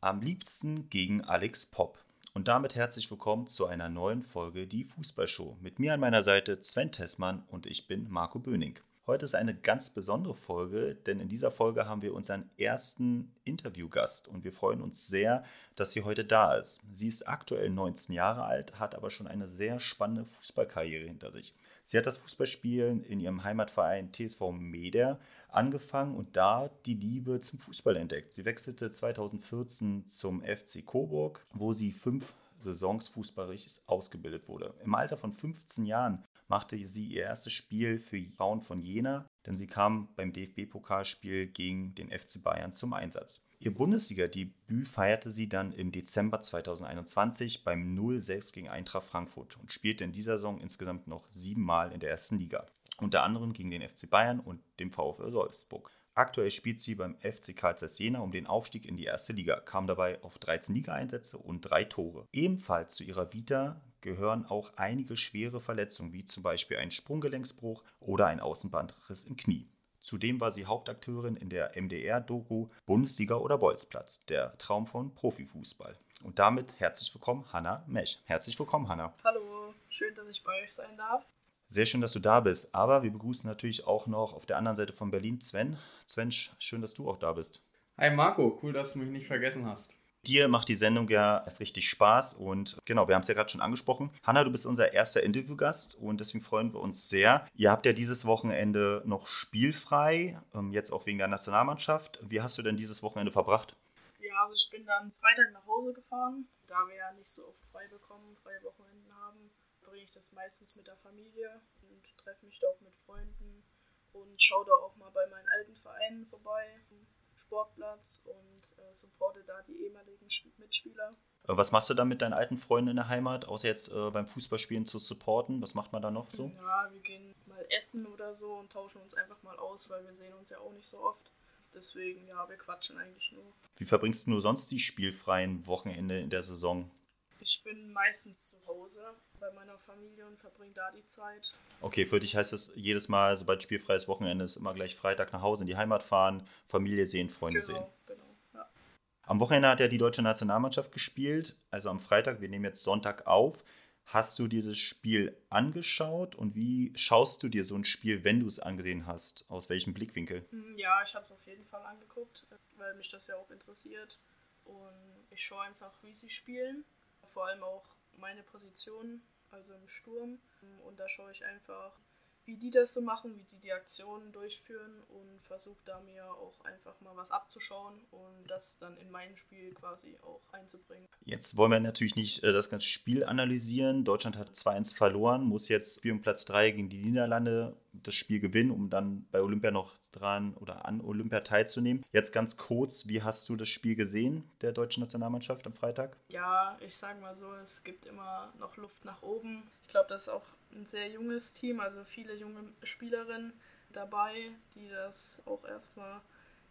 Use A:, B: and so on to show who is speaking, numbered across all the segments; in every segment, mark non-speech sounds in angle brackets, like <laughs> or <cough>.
A: Am liebsten gegen Alex Popp. Und damit herzlich willkommen zu einer neuen Folge Die Fußballshow. Mit mir an meiner Seite Sven Tessmann und ich bin Marco Böning. Heute ist eine ganz besondere Folge, denn in dieser Folge haben wir unseren ersten Interviewgast und wir freuen uns sehr, dass sie heute da ist. Sie ist aktuell 19 Jahre alt, hat aber schon eine sehr spannende Fußballkarriere hinter sich. Sie hat das Fußballspielen in ihrem Heimatverein TSV Meder angefangen und da die Liebe zum Fußball entdeckt. Sie wechselte 2014 zum FC Coburg, wo sie fünf Saisons fußballisch ausgebildet wurde. Im Alter von 15 Jahren machte sie ihr erstes Spiel für Frauen von Jena, denn sie kam beim DFB-Pokalspiel gegen den FC Bayern zum Einsatz. Ihr Bundesliga-Debüt feierte sie dann im Dezember 2021 beim 0-6 gegen Eintracht Frankfurt und spielte in dieser Saison insgesamt noch siebenmal in der ersten Liga, unter anderem gegen den FC Bayern und dem VfL Wolfsburg. Aktuell spielt sie beim FC Zeiss Jena um den Aufstieg in die erste Liga, kam dabei auf 13 Ligaeinsätze und drei Tore. Ebenfalls zu ihrer Vita gehören auch einige schwere Verletzungen, wie zum Beispiel ein Sprunggelenksbruch oder ein Außenbandriss im Knie. Zudem war sie Hauptakteurin in der MDR-Doku Bundesliga oder Bolzplatz, der Traum von Profifußball. Und damit herzlich willkommen, Hanna Mech. Herzlich willkommen, Hanna.
B: Hallo, schön, dass ich bei euch sein darf.
A: Sehr schön, dass du da bist. Aber wir begrüßen natürlich auch noch auf der anderen Seite von Berlin Sven. Sven, schön, dass du auch da bist.
C: Hi Marco, cool, dass du mich nicht vergessen hast.
A: Dir macht die Sendung ja erst richtig Spaß und genau, wir haben es ja gerade schon angesprochen. Hanna, du bist unser erster Interviewgast und deswegen freuen wir uns sehr. Ihr habt ja dieses Wochenende noch spielfrei, ähm, jetzt auch wegen der Nationalmannschaft. Wie hast du denn dieses Wochenende verbracht?
B: Ja, also ich bin dann Freitag nach Hause gefahren. Da wir ja nicht so oft frei bekommen, freie Wochenenden haben, bringe ich das meistens mit der Familie und treffe mich da auch mit Freunden und schaue da auch mal bei meinen alten Vereinen vorbei, Sportplatz und äh, supporte da die ehemaligen Mitspieler.
A: Äh, was machst du dann mit deinen alten Freunden in der Heimat, außer jetzt äh, beim Fußballspielen zu supporten? Was macht man da noch so?
B: Ja, wir gehen mal essen oder so und tauschen uns einfach mal aus, weil wir sehen uns ja auch nicht so oft. Deswegen, ja, wir quatschen eigentlich nur.
A: Wie verbringst du sonst die spielfreien Wochenende in der Saison?
B: Ich bin meistens zu Hause bei meiner Familie und verbringe da die Zeit.
A: Okay, für dich heißt es jedes Mal, sobald spielfreies Wochenende ist, immer gleich Freitag nach Hause in die Heimat fahren, Familie sehen, Freunde
B: genau,
A: sehen.
B: Genau, ja.
A: Am Wochenende hat ja die deutsche Nationalmannschaft gespielt, also am Freitag, wir nehmen jetzt Sonntag auf. Hast du dir das Spiel angeschaut und wie schaust du dir so ein Spiel, wenn du es angesehen hast? Aus welchem Blickwinkel?
B: Hm, ja, ich habe es auf jeden Fall angeguckt, weil mich das ja auch interessiert. Und ich schaue einfach, wie sie spielen. Vor allem auch meine Position, also im Sturm. Und da schaue ich einfach, wie die das so machen, wie die die Aktionen durchführen und versuche da mir auch einfach mal was abzuschauen und das dann in mein Spiel quasi auch einzubringen.
A: Jetzt wollen wir natürlich nicht äh, das ganze Spiel analysieren. Deutschland hat 2-1 verloren, muss jetzt Spiel um Platz 3 gegen die Niederlande das Spiel gewinnen, um dann bei Olympia noch dran oder an Olympia teilzunehmen. Jetzt ganz kurz, wie hast du das Spiel gesehen der deutschen Nationalmannschaft am Freitag?
B: Ja, ich sage mal so, es gibt immer noch Luft nach oben. Ich glaube, das ist auch ein sehr junges Team, also viele junge Spielerinnen dabei, die das auch erstmal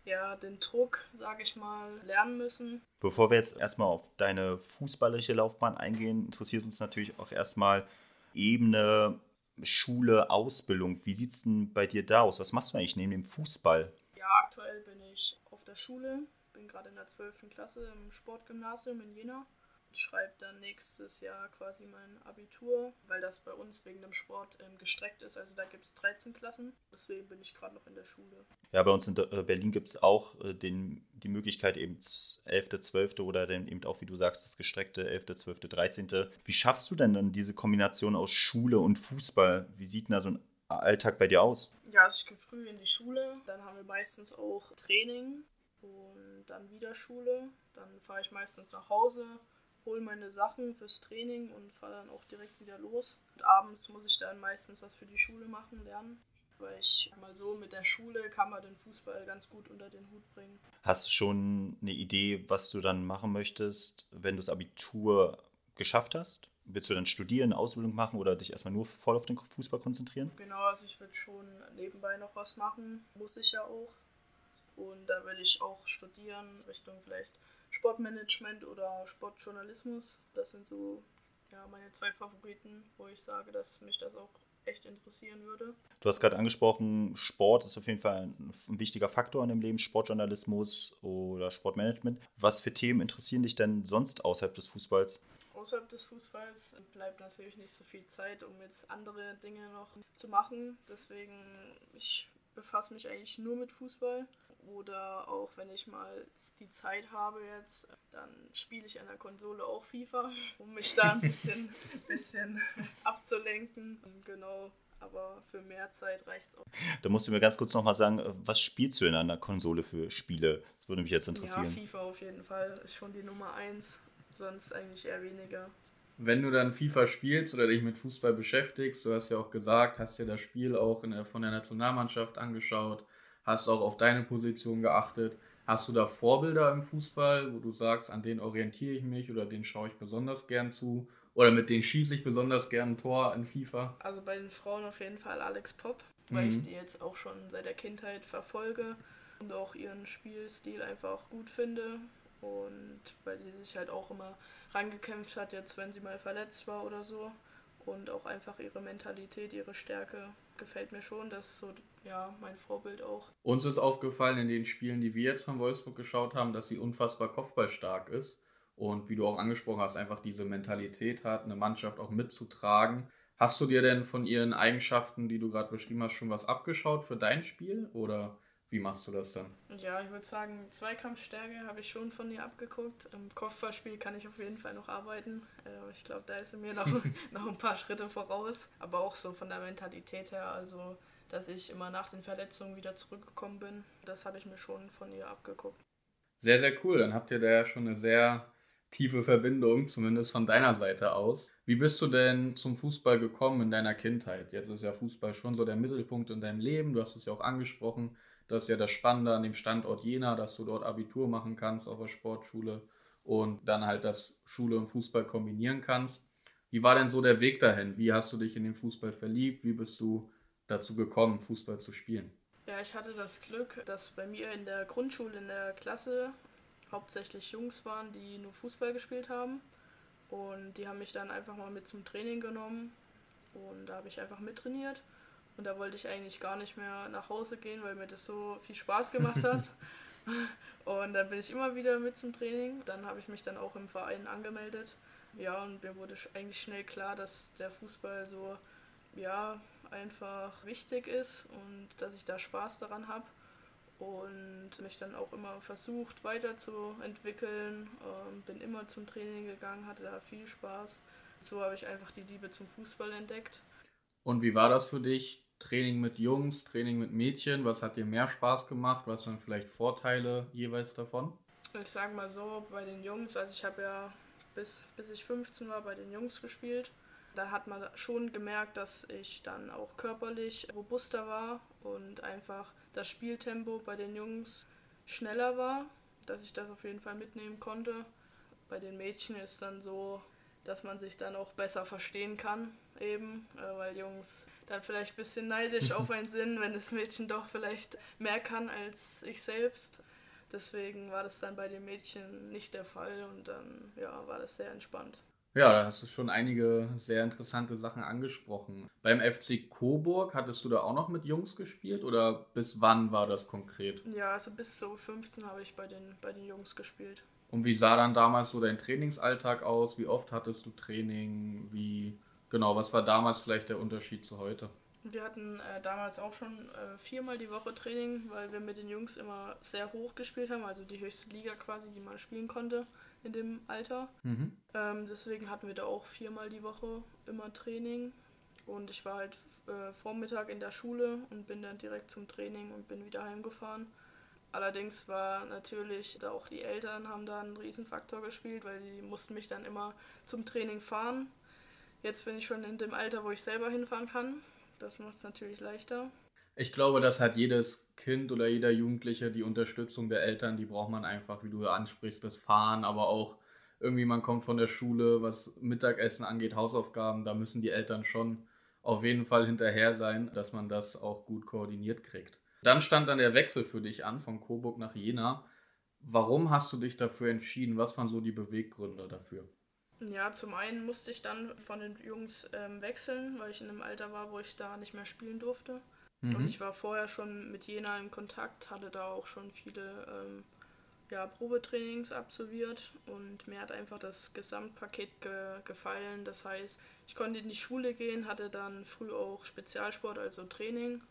B: ja, den Druck, sage ich mal, lernen müssen.
A: Bevor wir jetzt erstmal auf deine fußballische Laufbahn eingehen, interessiert uns natürlich auch erstmal Ebene Schule, Ausbildung. Wie sieht es denn bei dir da aus? Was machst du eigentlich neben dem Fußball?
B: Ja, aktuell bin ich auf der Schule, bin gerade in der 12. Klasse im Sportgymnasium in Jena schreibe dann nächstes Jahr quasi mein Abitur, weil das bei uns wegen dem Sport ähm, gestreckt ist. Also da gibt es 13 Klassen, deswegen bin ich gerade noch in der Schule.
A: Ja, bei uns in äh, Berlin gibt es auch äh, den, die Möglichkeit eben 11., 12. oder dann eben auch, wie du sagst, das gestreckte 11., 12., 13. Wie schaffst du denn dann diese Kombination aus Schule und Fußball? Wie sieht denn da so ein Alltag bei dir aus?
B: Ja, also ich gehe früh in die Schule, dann haben wir meistens auch Training und dann wieder Schule. Dann fahre ich meistens nach Hause, hole meine Sachen fürs Training und fahre dann auch direkt wieder los. Und abends muss ich dann meistens was für die Schule machen, lernen. Weil ich mal so mit der Schule kann man den Fußball ganz gut unter den Hut bringen.
A: Hast du schon eine Idee, was du dann machen möchtest, wenn du das Abitur geschafft hast? Willst du dann studieren, Ausbildung machen oder dich erstmal nur voll auf den Fußball konzentrieren?
B: Genau, also ich würde schon nebenbei noch was machen, muss ich ja auch. Und da will ich auch studieren, Richtung vielleicht Sportmanagement oder Sportjournalismus. Das sind so ja, meine zwei Favoriten, wo ich sage, dass mich das auch echt interessieren würde.
A: Du hast gerade angesprochen, Sport ist auf jeden Fall ein, ein, wichtiger Faktor in dem Leben, Sportjournalismus oder Sportmanagement. Was für Themen interessieren dich denn sonst außerhalb des Fußballs?
B: Außerhalb des Fußballs bleibt natürlich nicht so viel Zeit, um jetzt andere Dinge noch zu machen. Deswegen, ich befasse mich eigentlich nur mit Fußball. Oder auch wenn ich mal die Zeit habe jetzt, dann spiele ich an der Konsole auch FIFA, <laughs> um mich da ein bisschen, <laughs> bisschen abzulenken. Genau, aber für mehr Zeit reicht es auch.
A: Da musst du mir ganz kurz nochmal sagen, was spielst du denn an der Konsole für Spiele? Das würde mich jetzt interessieren. Ja,
B: FIFA auf jeden Fall ist schon die Nummer eins, sonst eigentlich eher weniger.
C: Wenn du dann FIFA spielst oder dich mit Fußball beschäftigst, du hast ja auch gesagt, hast dir das Spiel auch der, von der Nationalmannschaft angeschaut, hast auch auf deine Position geachtet. Hast du da Vorbilder im Fußball, wo du sagst, an denen orientiere ich mich oder denen schaue ich besonders gern zu? Oder mit denen schieße ich besonders gern ein Tor in FIFA?
B: Also bei den Frauen auf jeden Fall Alex Pop, weil mhm. ich die jetzt auch schon seit der Kindheit verfolge und auch ihren Spielstil einfach gut finde. Und weil sie sich halt auch immer rangekämpft hat, jetzt wenn sie mal verletzt war oder so. Und auch einfach ihre Mentalität, ihre Stärke gefällt mir schon. Das ist so ja, mein Vorbild auch.
C: Uns ist aufgefallen in den Spielen, die wir jetzt von Wolfsburg geschaut haben, dass sie unfassbar kopfballstark ist. Und wie du auch angesprochen hast, einfach diese Mentalität hat, eine Mannschaft auch mitzutragen. Hast du dir denn von ihren Eigenschaften, die du gerade beschrieben hast, schon was abgeschaut für dein Spiel? Oder wie machst du das dann?
B: Ja, ich würde sagen, Zweikampfstärke habe ich schon von ihr abgeguckt. Im Kopfballspiel kann ich auf jeden Fall noch arbeiten. Äh, ich glaube, da ist sie mir noch, <laughs> noch ein paar Schritte voraus. Aber auch so von der Mentalität her, also dass ich immer nach den Verletzungen wieder zurückgekommen bin. Das habe ich mir schon von ihr abgeguckt.
C: Sehr, sehr cool. Dann habt ihr da ja schon eine sehr tiefe Verbindung, zumindest von deiner Seite aus. Wie bist du denn zum Fußball gekommen in deiner Kindheit? Jetzt ist ja Fußball schon so der Mittelpunkt in deinem Leben. Du hast es ja auch angesprochen. Das ist ja das Spannende an dem Standort Jena, dass du dort Abitur machen kannst auf der Sportschule und dann halt das Schule und Fußball kombinieren kannst. Wie war denn so der Weg dahin? Wie hast du dich in den Fußball verliebt? Wie bist du dazu gekommen, Fußball zu spielen?
B: Ja, ich hatte das Glück, dass bei mir in der Grundschule in der Klasse hauptsächlich Jungs waren, die nur Fußball gespielt haben. Und die haben mich dann einfach mal mit zum Training genommen. Und da habe ich einfach mittrainiert. Und da wollte ich eigentlich gar nicht mehr nach Hause gehen, weil mir das so viel Spaß gemacht hat. <laughs> und dann bin ich immer wieder mit zum Training. Dann habe ich mich dann auch im Verein angemeldet. Ja, und mir wurde eigentlich schnell klar, dass der Fußball so, ja, einfach wichtig ist und dass ich da Spaß daran habe und mich dann auch immer versucht weiterzuentwickeln. Ähm, bin immer zum Training gegangen, hatte da viel Spaß. So habe ich einfach die Liebe zum Fußball entdeckt.
C: Und wie war das für dich? Training mit Jungs, Training mit Mädchen, was hat dir mehr Spaß gemacht? Was waren vielleicht Vorteile jeweils davon?
B: Ich sage mal so, bei den Jungs, also ich habe ja bis, bis ich 15 war bei den Jungs gespielt da hat man schon gemerkt, dass ich dann auch körperlich robuster war und einfach das Spieltempo bei den Jungs schneller war, dass ich das auf jeden Fall mitnehmen konnte. Bei den Mädchen ist dann so, dass man sich dann auch besser verstehen kann, eben, äh, weil Jungs dann vielleicht ein bisschen neidisch auf einen sind, wenn das Mädchen doch vielleicht mehr kann als ich selbst. Deswegen war das dann bei den Mädchen nicht der Fall und dann ja, war das sehr entspannt.
C: Ja, da hast du schon einige sehr interessante Sachen angesprochen. Beim FC Coburg hattest du da auch noch mit Jungs gespielt oder bis wann war das konkret?
B: Ja, also bis so 15 habe ich bei den, bei den Jungs gespielt.
C: Und wie sah dann damals so dein Trainingsalltag aus? Wie oft hattest du Training? Wie genau, was war damals vielleicht der Unterschied zu heute?
B: Wir hatten äh, damals auch schon äh, viermal die Woche Training, weil wir mit den Jungs immer sehr hoch gespielt haben, also die höchste Liga quasi, die man spielen konnte in dem Alter. Mhm. Ähm, deswegen hatten wir da auch viermal die Woche immer Training. Und ich war halt äh, Vormittag in der Schule und bin dann direkt zum Training und bin wieder heimgefahren. Allerdings war natürlich, da auch die Eltern haben da einen Riesenfaktor gespielt, weil die mussten mich dann immer zum Training fahren. Jetzt bin ich schon in dem Alter, wo ich selber hinfahren kann. Das macht es natürlich leichter.
C: Ich glaube, das hat jedes Kind oder jeder Jugendliche die Unterstützung der Eltern, die braucht man einfach, wie du ansprichst, das Fahren, aber auch irgendwie man kommt von der Schule, was Mittagessen angeht, Hausaufgaben, da müssen die Eltern schon auf jeden Fall hinterher sein, dass man das auch gut koordiniert kriegt. Dann stand dann der Wechsel für dich an von Coburg nach Jena. Warum hast du dich dafür entschieden? Was waren so die Beweggründe dafür?
B: Ja, zum einen musste ich dann von den Jungs ähm, wechseln, weil ich in einem Alter war, wo ich da nicht mehr spielen durfte. Mhm. Und ich war vorher schon mit Jena in Kontakt, hatte da auch schon viele ähm, ja, Probetrainings absolviert und mir hat einfach das Gesamtpaket ge gefallen. Das heißt, ich konnte in die Schule gehen, hatte dann früh auch Spezialsport, also Training.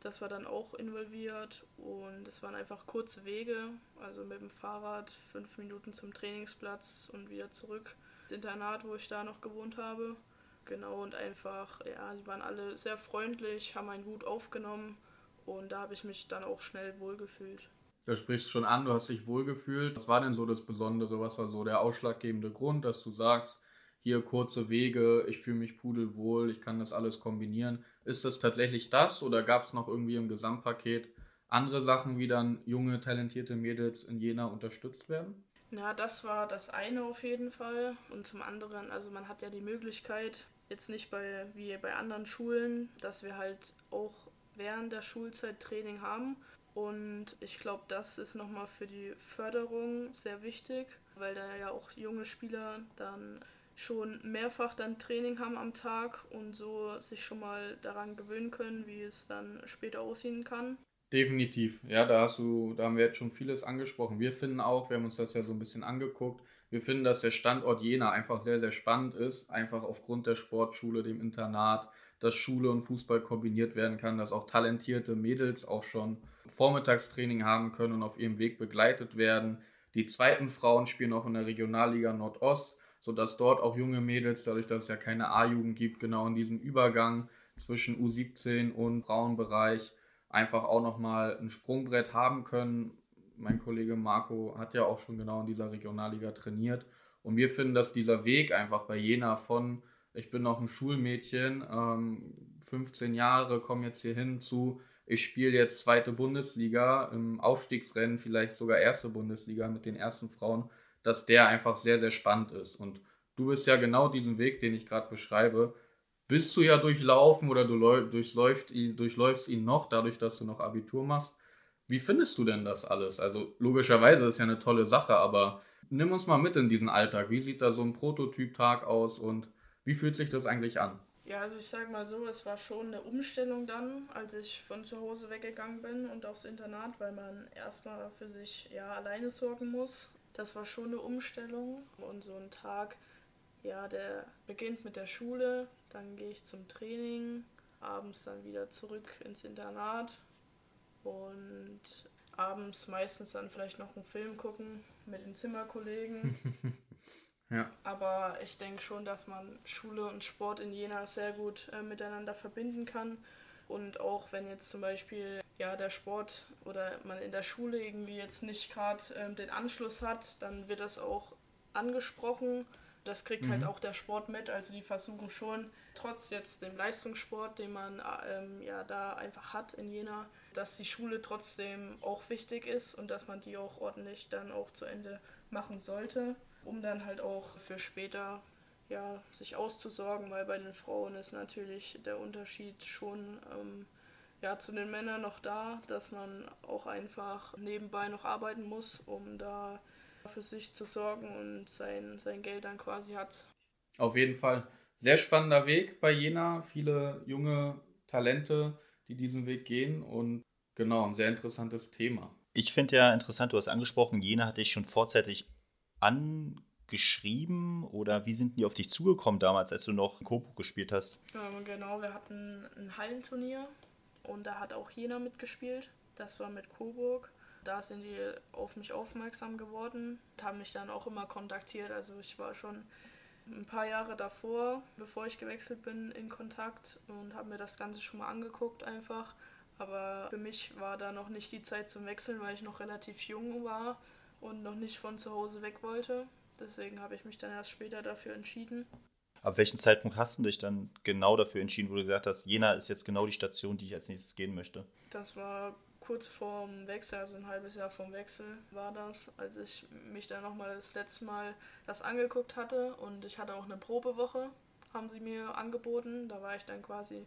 B: Das war dann auch involviert und es waren einfach kurze Wege, also mit dem Fahrrad fünf Minuten zum Trainingsplatz und wieder zurück Internat, wo ich da noch gewohnt habe. Genau und einfach, ja, die waren alle sehr freundlich, haben einen gut aufgenommen und da habe ich mich dann auch schnell wohlgefühlt.
C: Du sprichst schon an, du hast dich wohlgefühlt. Was war denn so das Besondere? Was war so der ausschlaggebende Grund, dass du sagst, hier kurze Wege, ich fühle mich pudelwohl, ich kann das alles kombinieren. Ist das tatsächlich das oder gab es noch irgendwie im Gesamtpaket andere Sachen, wie dann junge, talentierte Mädels in Jena unterstützt werden?
B: Ja, das war das eine auf jeden Fall. Und zum anderen, also man hat ja die Möglichkeit, jetzt nicht bei, wie bei anderen Schulen, dass wir halt auch während der Schulzeit Training haben und ich glaube, das ist nochmal für die Förderung sehr wichtig, weil da ja auch junge Spieler dann schon mehrfach dann Training haben am Tag und so sich schon mal daran gewöhnen können, wie es dann später aussehen kann.
C: Definitiv. Ja, da hast du, da haben wir jetzt schon vieles angesprochen. Wir finden auch, wir haben uns das ja so ein bisschen angeguckt, wir finden, dass der Standort Jena einfach sehr, sehr spannend ist, einfach aufgrund der Sportschule, dem Internat, dass Schule und Fußball kombiniert werden kann, dass auch talentierte Mädels auch schon Vormittagstraining haben können und auf ihrem Weg begleitet werden. Die zweiten Frauen spielen auch in der Regionalliga Nordost, sodass dort auch junge Mädels, dadurch, dass es ja keine A-Jugend gibt, genau in diesem Übergang zwischen U17 und Frauenbereich einfach auch nochmal ein Sprungbrett haben können. Mein Kollege Marco hat ja auch schon genau in dieser Regionalliga trainiert. Und wir finden, dass dieser Weg einfach bei Jena von ich bin noch ein Schulmädchen, ähm, 15 Jahre, komme jetzt hier hin zu, ich spiele jetzt zweite Bundesliga, im Aufstiegsrennen vielleicht sogar erste Bundesliga mit den ersten Frauen, dass der einfach sehr, sehr spannend ist. Und du bist ja genau diesen Weg, den ich gerade beschreibe, bist du ja durchlaufen oder du durchläufst ihn, durchläufst ihn noch, dadurch, dass du noch Abitur machst. Wie findest du denn das alles? Also logischerweise ist ja eine tolle Sache, aber nimm uns mal mit in diesen Alltag. Wie sieht da so ein Prototyp-Tag aus und wie fühlt sich das eigentlich an?
B: Ja, also ich sage mal so, es war schon eine Umstellung dann, als ich von zu Hause weggegangen bin und aufs Internat, weil man erstmal für sich ja alleine sorgen muss. Das war schon eine Umstellung und so ein Tag, ja, der beginnt mit der Schule, dann gehe ich zum Training, abends dann wieder zurück ins Internat und abends meistens dann vielleicht noch einen Film gucken mit den Zimmerkollegen. <laughs> Ja. Aber ich denke schon, dass man Schule und Sport in Jena sehr gut äh, miteinander verbinden kann. Und auch wenn jetzt zum Beispiel ja, der Sport oder man in der Schule irgendwie jetzt nicht gerade ähm, den Anschluss hat, dann wird das auch angesprochen. Das kriegt halt mhm. halt auch der Sport mit. Also die versuchen schon, trotz jetzt dem Leistungssport, den man ähm, ja da einfach hat in Jena, dass die Schule trotzdem auch wichtig ist und dass man die auch ordentlich dann auch zu Ende machen sollte um dann halt auch für später ja, sich auszusorgen, weil bei den Frauen ist natürlich der Unterschied schon ähm, ja, zu den Männern noch da, dass man auch einfach nebenbei noch arbeiten muss, um da für sich zu sorgen und sein, sein Geld dann quasi hat.
C: Auf jeden Fall. Sehr spannender Weg bei Jena. Viele junge Talente, die diesen Weg gehen und genau, ein sehr interessantes Thema.
A: Ich finde ja interessant, du hast angesprochen, Jena hatte ich schon vorzeitig angeschrieben oder wie sind die auf dich zugekommen damals, als du noch Kopo gespielt hast?
B: Ähm, genau, wir hatten ein Hallenturnier und da hat auch Jena mitgespielt. Das war mit Coburg. Da sind die auf mich aufmerksam geworden und haben mich dann auch immer kontaktiert. Also ich war schon ein paar Jahre davor, bevor ich gewechselt bin, in Kontakt und habe mir das Ganze schon mal angeguckt einfach. Aber für mich war da noch nicht die Zeit zum Wechseln, weil ich noch relativ jung war und noch nicht von zu Hause weg wollte. Deswegen habe ich mich dann erst später dafür entschieden.
A: Ab welchem Zeitpunkt hast du dich dann genau dafür entschieden, wo du gesagt hast, Jena ist jetzt genau die Station, die ich als nächstes gehen möchte?
B: Das war kurz vorm Wechsel, also ein halbes Jahr vorm Wechsel war das, als ich mich dann nochmal das letzte Mal das angeguckt hatte und ich hatte auch eine Probewoche, haben sie mir angeboten. Da war ich dann quasi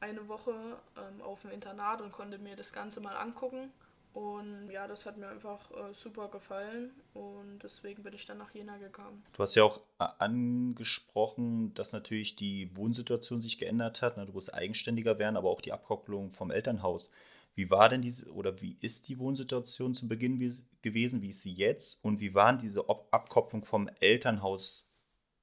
B: eine Woche ähm, auf dem Internat und konnte mir das Ganze mal angucken Und ja, das hat mir einfach äh, super gefallen und deswegen bin ich dann nach Jena gegangen.
A: Du hast ja auch äh, angesprochen, dass natürlich die Wohnsituation sich geändert hat. Ne? Du musst eigenständiger werden, aber auch die Abkopplung vom Elternhaus. Wie war denn diese oder wie ist die Wohnsituation zu Beginn wie, gewesen? Wie ist sie jetzt? Und wie waren diese Abkopplung vom Elternhaus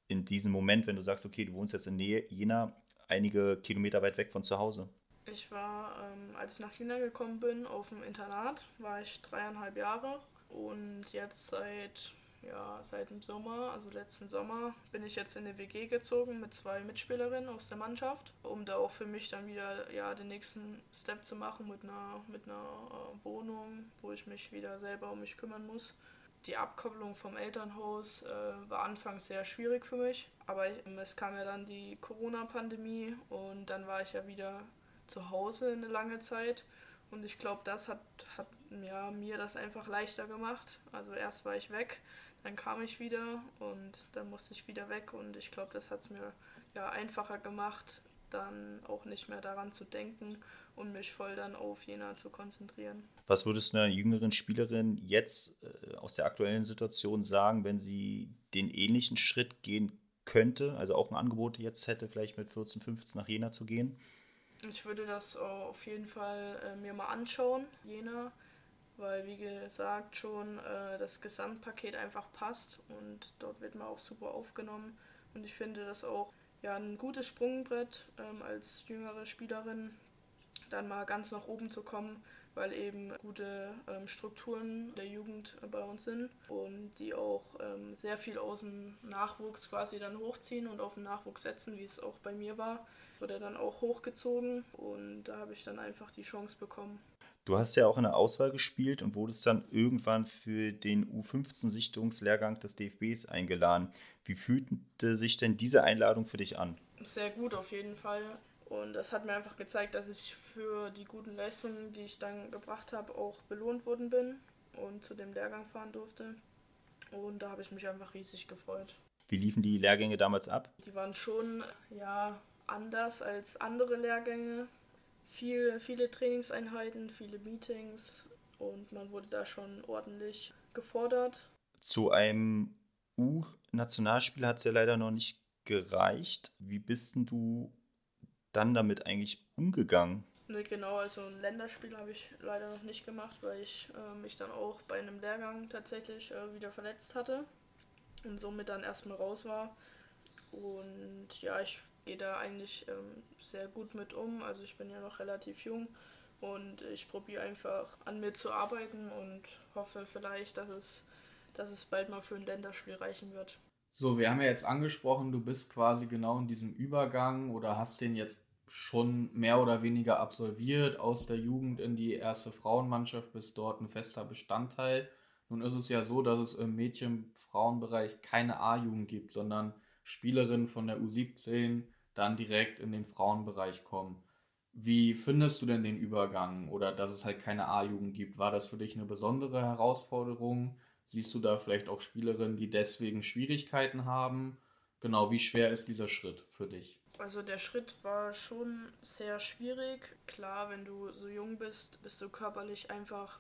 A: in diesem Moment, wenn du sagst, okay, du wohnst jetzt in Nähe Jena, einige Kilometer weit weg von zu Hause?
B: Ich war, ähm, als ich nach China gekommen bin, auf dem Internat, war ich dreieinhalb Jahre und jetzt seit, ja, seit dem Sommer, also letzten Sommer, bin ich jetzt in eine WG gezogen mit zwei Mitspielerinnen aus der Mannschaft, um da auch für mich dann wieder ja, den nächsten Step zu machen mit einer, mit einer äh, Wohnung, wo ich mich wieder selber um mich kümmern muss. Die Abkopplung vom Elternhaus äh, war anfangs sehr schwierig für mich, aber es kam ja dann die Corona-Pandemie und dann war ich ja wieder zu Hause eine lange Zeit. Und ich glaube, das hat, hat ja, mir das einfach leichter gemacht. Also erst war ich weg, dann kam ich wieder und dann musste ich wieder weg. Und ich glaube, das hat es mir ja einfacher gemacht, dann auch nicht mehr daran zu denken und mich voll dann auf Jena zu konzentrieren.
A: Was würdest du einer jüngeren Spielerin jetzt äh, aus der aktuellen Situation sagen, wenn sie den ähnlichen Schritt gehen könnte, also auch ein Angebot jetzt hätte, vielleicht mit 14, 15 nach Jena zu gehen?
B: Ich würde das auf jeden Fall äh, mir mal anschauen, Jena, weil wie gesagt schon äh, das Gesamtpaket einfach passt und dort wird man auch super aufgenommen und ich finde das auch ja ein gutes Sprungbrett ähm, als jüngere Spielerin dann mal ganz nach oben zu kommen, weil eben gute ähm, Strukturen der Jugend bei uns sind und die auch ähm, sehr viel aus dem Nachwuchs quasi dann hochziehen und auf den Nachwuchs setzen, wie es auch bei mir war wurde dann auch hochgezogen und da habe ich dann einfach die Chance bekommen.
A: Du hast ja auch in der Auswahl gespielt und wurdest dann irgendwann für den U15-Sichtungslehrgang des DFBs eingeladen. Wie fühlte sich denn diese Einladung für dich an?
B: Sehr gut auf jeden Fall. Und das hat mir einfach gezeigt, dass ich für die guten Leistungen, die ich dann gebracht habe, auch belohnt worden bin und zu dem Lehrgang fahren durfte. Und da habe ich mich einfach riesig gefreut.
A: Wie liefen die Lehrgänge damals ab?
B: Die waren schon, ja, anders als andere Lehrgänge. Viel, viele Trainingseinheiten, viele Meetings und man wurde da schon ordentlich gefordert.
A: Zu einem U-Nationalspiel hat es ja leider noch nicht gereicht. Wie bist denn du dann damit eigentlich umgegangen?
B: Ne, genau, also ein Länderspiel habe ich leider noch nicht gemacht, weil ich äh, mich dann auch bei einem Lehrgang tatsächlich äh, wieder verletzt hatte und somit dann erstmal raus war. Und ja, ich gehe da eigentlich ähm, sehr gut mit um. Also ich bin ja noch relativ jung und ich probiere einfach an mir zu arbeiten und hoffe vielleicht, dass es, dass es bald mal für ein Länderspiel reichen wird.
C: So, wir haben ja jetzt angesprochen, du bist quasi genau in diesem Übergang oder hast den jetzt schon mehr oder weniger absolviert aus der Jugend in die erste Frauenmannschaft, bist dort ein fester Bestandteil. Nun ist es ja so, dass es im Mädchen-Frauenbereich keine A-Jugend gibt, sondern Spielerinnen von der U17 dann direkt in den Frauenbereich kommen. Wie findest du denn den Übergang oder dass es halt keine A-Jugend gibt? War das für dich eine besondere Herausforderung? Siehst du da vielleicht auch Spielerinnen, die deswegen Schwierigkeiten haben? Genau, wie schwer ist dieser Schritt für dich?
B: Also der Schritt war schon sehr schwierig. Klar, wenn du so jung bist, bist du körperlich einfach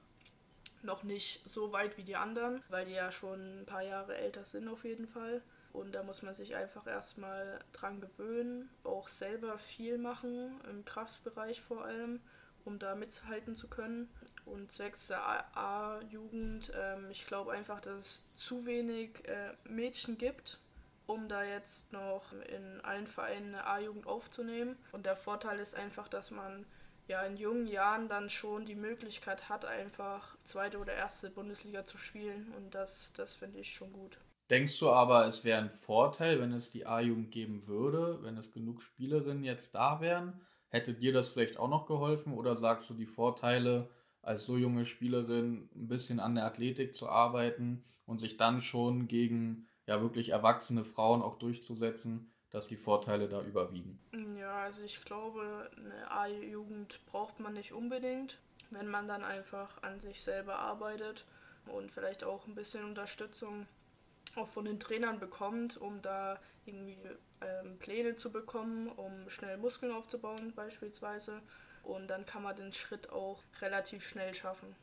B: noch nicht so weit wie die anderen, weil die ja schon ein paar Jahre älter sind auf jeden Fall. Und da muss man sich einfach erstmal dran gewöhnen, auch selber viel machen, im Kraftbereich vor allem, um da mithalten zu können. Und zwecks der A-Jugend, ähm, ich glaube einfach, dass es zu wenig äh, Mädchen gibt, um da jetzt noch in allen Vereinen eine A-Jugend aufzunehmen. Und der Vorteil ist einfach, dass man ja in jungen Jahren dann schon die Möglichkeit hat, einfach zweite oder erste Bundesliga zu spielen. Und das, das finde ich schon gut.
C: Denkst du aber, es wäre ein Vorteil, wenn es die A-Jugend geben würde, wenn es genug Spielerinnen jetzt da wären? Hätte dir das vielleicht auch noch geholfen oder sagst du die Vorteile, als so junge Spielerin ein bisschen an der Athletik zu arbeiten und sich dann schon gegen ja wirklich erwachsene Frauen auch durchzusetzen, dass die Vorteile da überwiegen?
B: Ja, also ich glaube, eine A-Jugend braucht man nicht unbedingt, wenn man dann einfach an sich selber arbeitet und vielleicht auch ein bisschen Unterstützung auch von den Trainern bekommt, um da irgendwie ähm, Pläne zu bekommen, um schnell Muskeln aufzubauen beispielsweise. Und dann kann man den Schritt auch relativ schnell schaffen.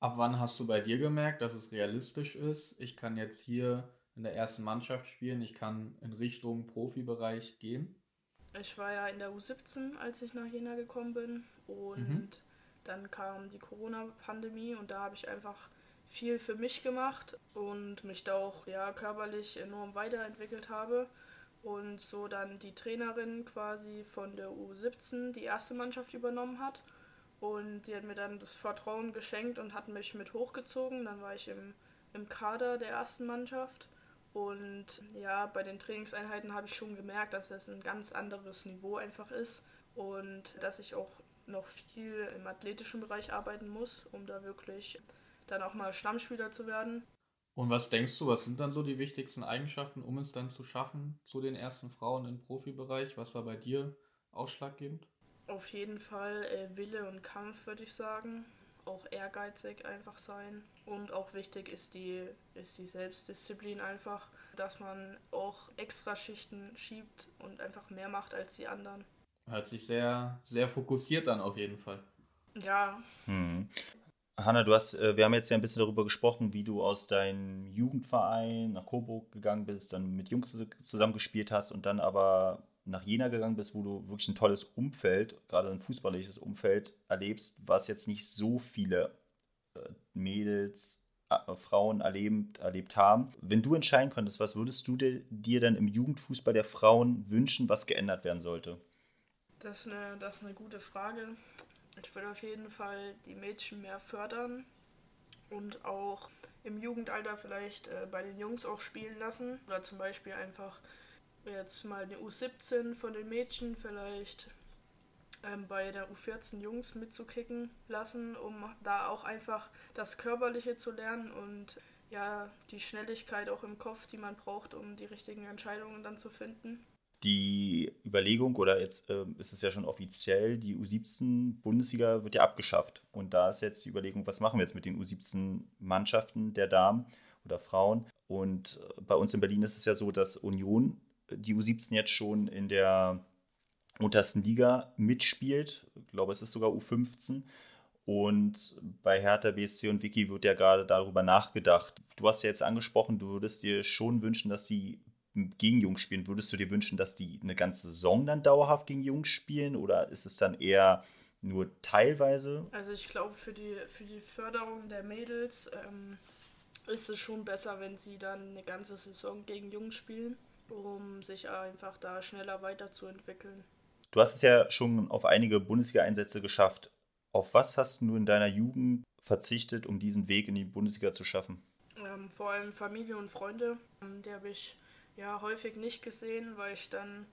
C: Ab wann hast du bei dir gemerkt, dass es realistisch ist? Ich kann jetzt hier in der ersten Mannschaft spielen, ich kann in Richtung Profibereich gehen?
B: Ich war ja in der U17, als ich nach Jena gekommen bin. Und mhm. dann kam die Corona-Pandemie und da habe ich einfach viel für mich gemacht und mich da auch ja, körperlich enorm weiterentwickelt habe. Und so dann die Trainerin quasi von der U17 die erste Mannschaft übernommen hat. Und die hat mir dann das Vertrauen geschenkt und hat mich mit hochgezogen. Dann war ich im, im Kader der ersten Mannschaft. Und ja, bei den Trainingseinheiten habe ich schon gemerkt, dass es ein ganz anderes Niveau einfach ist und dass ich auch noch viel im athletischen Bereich arbeiten muss, um da wirklich dann auch mal Stammspieler zu werden.
C: Und was denkst du, was sind dann so die wichtigsten Eigenschaften, um es dann zu schaffen zu den ersten Frauen im Profibereich? Was war bei dir ausschlaggebend?
B: Auf jeden Fall äh, Wille und Kampf, würde ich sagen. Auch ehrgeizig einfach sein. Und auch wichtig ist die, ist die Selbstdisziplin einfach, dass man auch extra Schichten schiebt und einfach mehr macht als die anderen.
C: Hört sich sehr, sehr fokussiert an auf jeden Fall.
B: Ja.
A: Hm. Hanna, du hast, äh, wir haben jetzt ja ein bisschen darüber gesprochen, wie du aus deinem Jugendverein nach Coburg gegangen bist, dann mit Jungs zusammen gespielt hast und dann aber nach Jena gegangen bist, wo du wirklich ein tolles Umfeld, gerade ein fußballisches Umfeld erlebst, was jetzt nicht so viele äh, Mädels, äh, Frauen erlebt, erlebt haben. Wenn du entscheiden könntest, was würdest du dir, dir dann im Jugendfußball der Frauen wünschen, was geändert werden sollte?
B: Das ist eine, das ist eine gute Frage. Ich würde auf jeden Fall die Mädchen mehr fördern und auch im Jugendalter vielleicht äh, bei den Jungs auch spielen lassen. Oder zum Beispiel einfach jetzt mal eine U17 von den Mädchen vielleicht ähm, bei der U14 Jungs mitzukicken lassen, um da auch einfach das Körperliche zu lernen und ja, die Schnelligkeit auch im Kopf, die man braucht, um die richtigen Entscheidungen dann zu finden
A: die Überlegung, oder jetzt äh, ist es ja schon offiziell, die U17-Bundesliga wird ja abgeschafft. Und da ist jetzt die Überlegung, was machen wir jetzt mit den U17-Mannschaften der Damen oder Frauen? Und äh, bei uns in Berlin ist es ja so, dass Union die U17 jetzt schon in der untersten Liga mitspielt. Ich glaube, es ist sogar U15. Und bei Hertha BSC und Vicky wird ja gerade darüber nachgedacht. Du hast ja jetzt angesprochen, du würdest dir schon wünschen, dass die gegen Jungs spielen, würdest du dir wünschen, dass die eine ganze Saison dann dauerhaft gegen Jungs spielen oder ist es dann eher nur teilweise?
B: Also ich glaube, für die, für die Förderung der Mädels ähm, ist es schon besser, wenn sie dann eine ganze Saison gegen Jungs spielen, um sich einfach da schneller weiterzuentwickeln.
A: Du hast es ja schon auf einige Bundesliga-Einsätze geschafft. Auf was hast du in deiner Jugend verzichtet, um diesen Weg in die Bundesliga zu schaffen?
B: Ähm, vor allem Familie und Freunde. Ähm, die habe ich ja häufig nicht gesehen, weil ich dann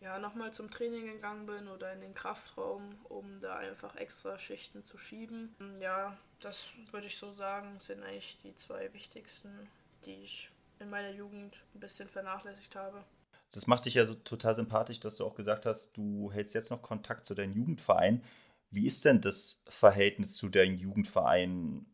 B: ja nochmal zum Training gegangen bin oder in den Kraftraum, um da einfach extra Schichten zu schieben. Ja, das würde ich so sagen, sind eigentlich die zwei wichtigsten, die ich in meiner Jugend ein bisschen vernachlässigt habe.
A: Das macht dich ja so total sympathisch, dass du auch gesagt hast, du hältst jetzt noch Kontakt zu deinem Jugendverein. Wie ist denn das Verhältnis zu deinem Jugendverein?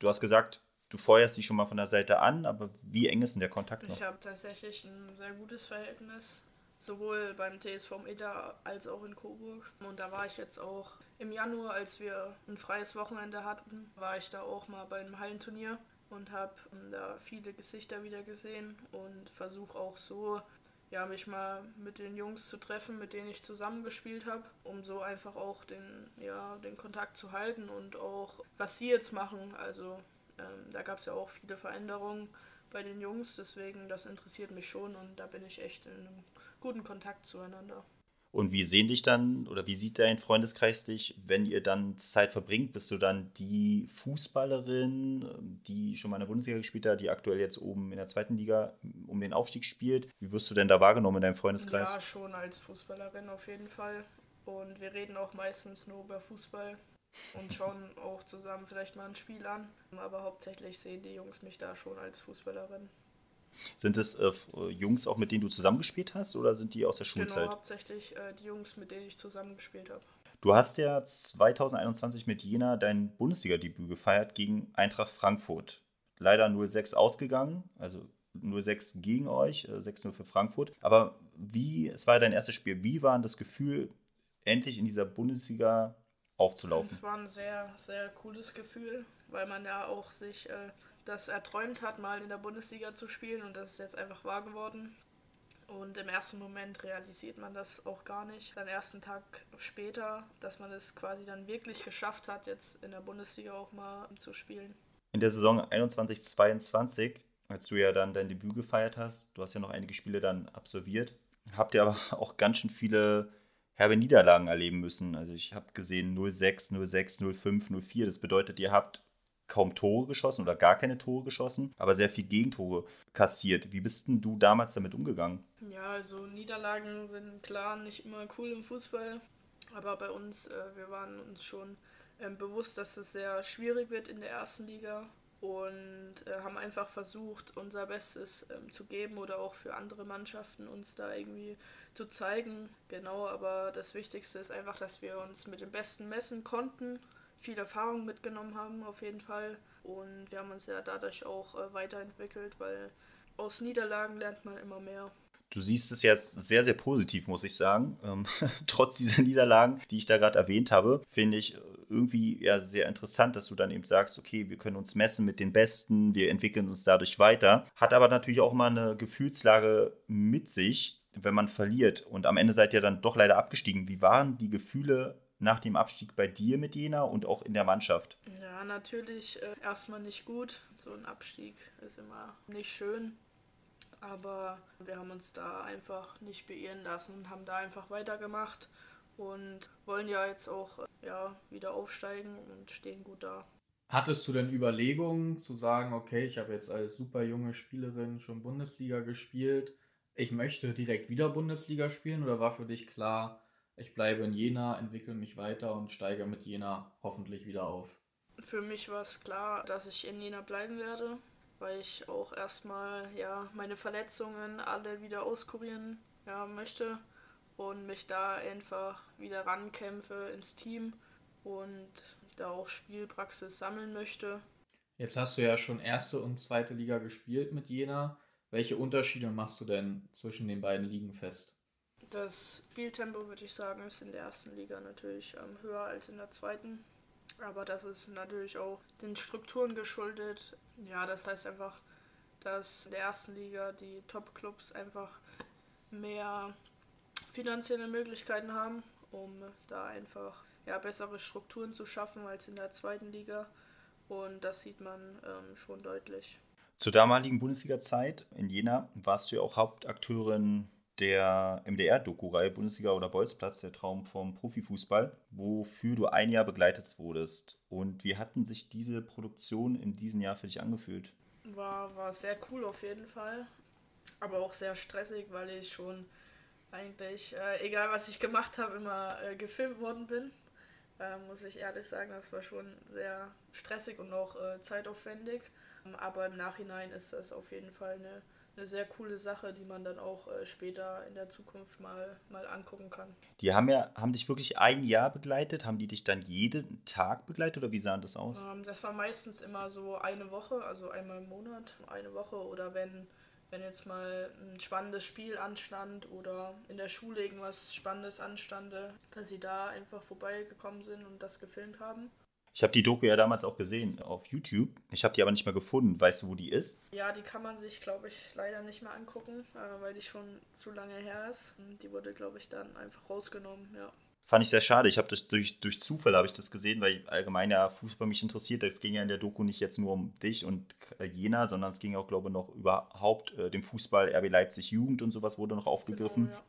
A: Du hast gesagt, du feuerst sie schon mal von der Seite an, aber wie eng ist denn der Kontakt
B: noch? Ich habe tatsächlich ein sehr gutes Verhältnis, sowohl beim TSV Eda als auch in Coburg. Und da war ich jetzt auch im Januar, als wir ein freies Wochenende hatten, war ich da auch mal bei einem Hallenturnier und habe da viele Gesichter wieder gesehen und versuche auch so ja, mich mal mit den Jungs zu treffen, mit denen ich zusammengespielt habe, um so einfach auch den, ja, den Kontakt zu halten und auch was sie jetzt machen. Also ähm, da gab es ja auch viele Veränderungen bei den Jungs, deswegen das interessiert mich schon und da bin ich echt in einem guten Kontakt zueinander.
A: Und wie sehen dich dann oder wie sieht dein Freundeskreis dich, wenn ihr dann Zeit verbringt? Bist du dann die Fußballerin, die schon mal in der Bundesliga gespielt hat, die aktuell jetzt oben in der zweiten Liga um den Aufstieg spielt? Wie wirst du denn da wahrgenommen in deinem Freundeskreis?
B: Ja, schon als Fußballerin auf jeden Fall. Und wir reden auch meistens nur über Fußball und schauen auch zusammen vielleicht mal ein Spiel an. Aber hauptsächlich sehen die Jungs mich da schon als Fußballerin.
A: Sind es äh, Jungs auch, mit denen du zusammengespielt hast oder sind die aus der Schulzeit?
B: Genau, hauptsächlich äh, die Jungs, mit denen ich zusammengespielt habe.
A: Du hast ja 2021 mit Jena dein Bundesliga-Debüt gefeiert gegen Eintracht Frankfurt. Leider 0-6 ausgegangen, also 0-6 gegen euch, 6-0 äh, für Frankfurt. Aber wie, es war dein erstes Spiel, wie war das Gefühl, endlich in dieser Bundesliga aufzulaufen?
B: Es war ein sehr, sehr cooles Gefühl, weil man ja auch sich äh, das erträumt hat, mal in der Bundesliga zu spielen und das ist jetzt einfach wahr geworden. Und im ersten Moment realisiert man das auch gar nicht. Dann ersten Tag später, dass man es quasi dann wirklich geschafft hat, jetzt in der Bundesliga auch mal zu spielen.
A: In der Saison 21-22, als du ja dann dein Debüt gefeiert hast, du hast ja noch einige Spiele dann absolviert, habt ihr aber <laughs> auch ganz schön viele herbe Niederlagen erleben müssen. Also ich habe gesehen 0-6, 0-6, 0-5, 0-4. Das bedeutet, ihr habt kaum Tore geschossen oder gar keine Tore geschossen, aber sehr viel Gegentore kassiert. Wie bist denn du damals damit umgegangen?
B: Ja, also Niederlagen sind klar nicht immer cool im Fußball, aber bei uns, äh, wir waren uns schon äh, bewusst, dass es sehr schwierig wird in der ersten Liga und äh, haben einfach versucht, unser Bestes ähm, zu geben oder auch für andere Mannschaften uns da irgendwie zu zeigen. Genau, aber das Wichtigste ist einfach, dass wir uns mit dem Besten messen konnten viel Erfahrung mitgenommen haben, auf jeden Fall. Und wir haben uns ja dadurch auch äh, weiterentwickelt, weil aus Niederlagen lernt man immer mehr.
A: Du siehst es jetzt sehr, sehr positiv, muss ich sagen. Ähm, <laughs> trotz dieser Niederlagen, die ich da gerade erwähnt habe, finde ich irgendwie ja sehr interessant, dass du dann eben sagst, okay, wir können uns messen mit den Besten, wir entwickeln uns dadurch weiter. Hat aber natürlich auch mal eine Gefühlslage mit sich, wenn man verliert. Und am Ende seid ihr dann doch leider abgestiegen. Wie waren die Gefühle nach dem Abstieg bei dir mit Jena und auch in der Mannschaft?
B: Ja, natürlich äh, erstmal nicht gut. So ein Abstieg ist immer nicht schön. Aber wir haben uns da einfach nicht beirren lassen und haben da einfach weitergemacht und wollen ja jetzt auch äh, ja, wieder aufsteigen und stehen gut da.
C: Hattest du denn Überlegungen zu sagen, okay, ich habe jetzt als super junge Spielerin schon Bundesliga gespielt, ich möchte direkt wieder Bundesliga spielen oder war für dich klar, ich bleibe in Jena, entwickle mich weiter und steige mit Jena hoffentlich wieder auf.
B: Für mich war es klar, dass ich in Jena bleiben werde, weil ich auch erstmal ja, meine Verletzungen alle wieder auskurieren ja, möchte und mich da einfach wieder rankämpfe ins Team und da auch Spielpraxis sammeln möchte.
C: Jetzt hast du ja schon erste und zweite Liga gespielt mit Jena. Welche Unterschiede machst du denn zwischen den beiden Ligen fest?
B: Das Spieltempo, würde ich sagen, ist in der ersten Liga natürlich ähm, höher als in der zweiten. Aber das ist natürlich auch den Strukturen geschuldet. Ja, das heißt einfach, dass in der ersten Liga die Top-Clubs einfach mehr finanzielle Möglichkeiten haben, um da einfach ja, bessere Strukturen zu schaffen als in der zweiten Liga. Und das sieht man ähm, schon deutlich.
A: Zur damaligen Bundesliga-Zeit in Jena warst du ja auch Hauptakteurin der MDR-Doku-Reihe Bundesliga oder Bolzplatz, der Traum vom Profifußball, wofür du ein Jahr begleitet wurdest. Und wie hatten sich diese Produktion in diesem Jahr für dich angefühlt?
B: War, war sehr cool auf jeden Fall, aber auch sehr stressig, weil ich schon eigentlich, äh, egal was ich gemacht habe, immer äh, gefilmt worden bin. Äh, muss ich ehrlich sagen, das war schon sehr stressig und auch äh, zeitaufwendig. Aber im Nachhinein ist das auf jeden Fall eine eine sehr coole Sache, die man dann auch äh, später in der Zukunft mal, mal angucken kann.
A: Die haben ja, haben dich wirklich ein Jahr begleitet? Haben die dich dann jeden Tag begleitet oder wie sah das aus?
B: Ähm, das war meistens immer so eine Woche, also einmal im Monat, eine Woche oder wenn, wenn jetzt mal ein spannendes Spiel anstand oder in der Schule irgendwas Spannendes anstande, dass sie da einfach vorbeigekommen sind und das gefilmt haben.
A: Ich habe die Doku ja damals auch gesehen auf YouTube. Ich habe die aber nicht mehr gefunden. Weißt du, wo die ist?
B: Ja, die kann man sich, glaube ich, leider nicht mehr angucken, äh, weil die schon zu lange her ist. Die wurde, glaube ich, dann einfach rausgenommen, ja.
A: Fand ich sehr schade. Ich habe das durch, durch Zufall habe ich das gesehen, weil allgemein ja Fußball mich interessiert. Es ging ja in der Doku nicht jetzt nur um dich und Jena, sondern es ging auch, glaube ich, noch überhaupt äh, dem Fußball RB Leipzig Jugend und sowas wurde noch aufgegriffen. Genau, ja.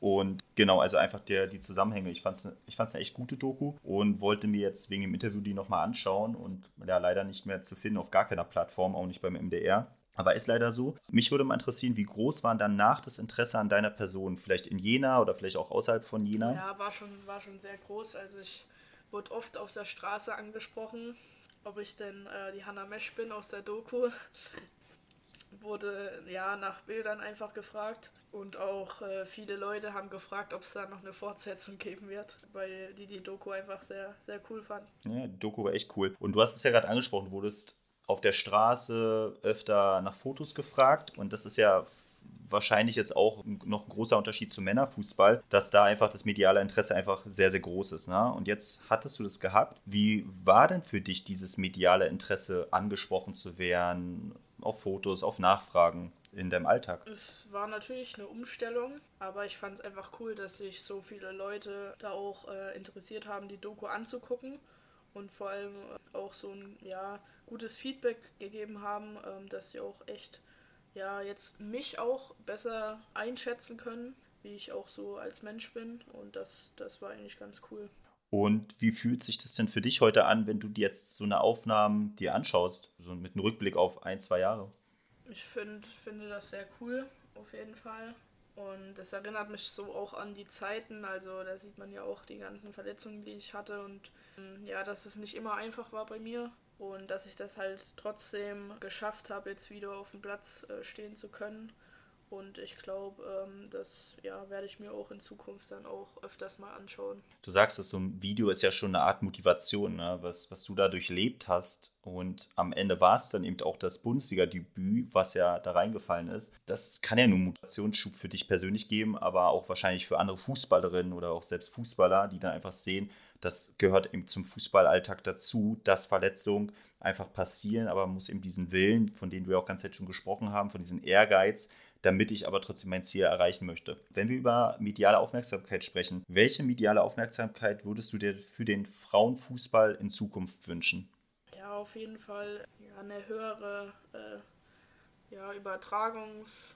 A: Und genau, also einfach der, die Zusammenhänge. Ich fand es ich fand's eine echt gute Doku und wollte mir jetzt wegen dem Interview die nochmal anschauen und ja, leider nicht mehr zu finden auf gar keiner Plattform, auch nicht beim MDR. Aber ist leider so. Mich würde mal interessieren, wie groß war danach das Interesse an deiner Person? Vielleicht in Jena oder vielleicht auch außerhalb von Jena?
B: Ja, war schon, war schon sehr groß. Also ich wurde oft auf der Straße angesprochen, ob ich denn äh, die Hannah Mesch bin aus der Doku. Wurde ja nach Bildern einfach gefragt. Und auch äh, viele Leute haben gefragt, ob es da noch eine Fortsetzung geben wird, weil die die Doku einfach sehr, sehr cool fanden.
A: Ja, die Doku war echt cool. Und du hast es ja gerade angesprochen, wurdest auf der Straße öfter nach Fotos gefragt. Und das ist ja wahrscheinlich jetzt auch noch ein großer Unterschied zum Männerfußball, dass da einfach das mediale Interesse einfach sehr, sehr groß ist. Ne? Und jetzt hattest du das gehabt. Wie war denn für dich dieses mediale Interesse, angesprochen zu werden, auf Fotos, auf Nachfragen? in deinem Alltag?
B: Es war natürlich eine Umstellung, aber ich fand es einfach cool, dass sich so viele Leute da auch äh, interessiert haben, die Doku anzugucken und vor allem äh, auch so ein ja, gutes Feedback gegeben haben, ähm, dass sie auch echt ja, jetzt mich auch besser einschätzen können, wie ich auch so als Mensch bin. Und das, das war eigentlich ganz cool.
A: Und wie fühlt sich das denn für dich heute an, wenn du jetzt so eine Aufnahme dir anschaust, so mit einem Rückblick auf ein, zwei Jahre?
B: Ich find, finde das sehr cool, auf jeden Fall. Und es erinnert mich so auch an die Zeiten. Also da sieht man ja auch die ganzen Verletzungen, die ich hatte. Und ähm, ja, dass es nicht immer einfach war bei mir und dass ich das halt trotzdem geschafft habe, jetzt wieder auf dem Platz äh, stehen zu können. Und ich glaube, ähm, das ja, werde ich mir auch in Zukunft dann auch öfters mal anschauen.
A: Du sagst, dass so ein Video ist ja schon eine Art Motivation, ne? was, was du da durchlebt hast. Und am Ende war es dann eben auch das Bundesliga-Debüt, was ja da reingefallen ist. Das kann ja nur Motivationsschub für dich persönlich geben, aber auch wahrscheinlich für andere Fußballerinnen oder auch selbst Fußballer, die dann einfach sehen, das gehört eben zum Fußballalltag dazu, dass Verletzungen einfach passieren, aber man muss eben diesen Willen, von dem wir auch ganz jetzt schon gesprochen haben, von diesem Ehrgeiz, damit ich aber trotzdem mein Ziel erreichen möchte. Wenn wir über mediale Aufmerksamkeit sprechen, welche mediale Aufmerksamkeit würdest du dir für den Frauenfußball in Zukunft wünschen?
B: Ja, auf jeden Fall eine höhere äh, ja, Übertragungs-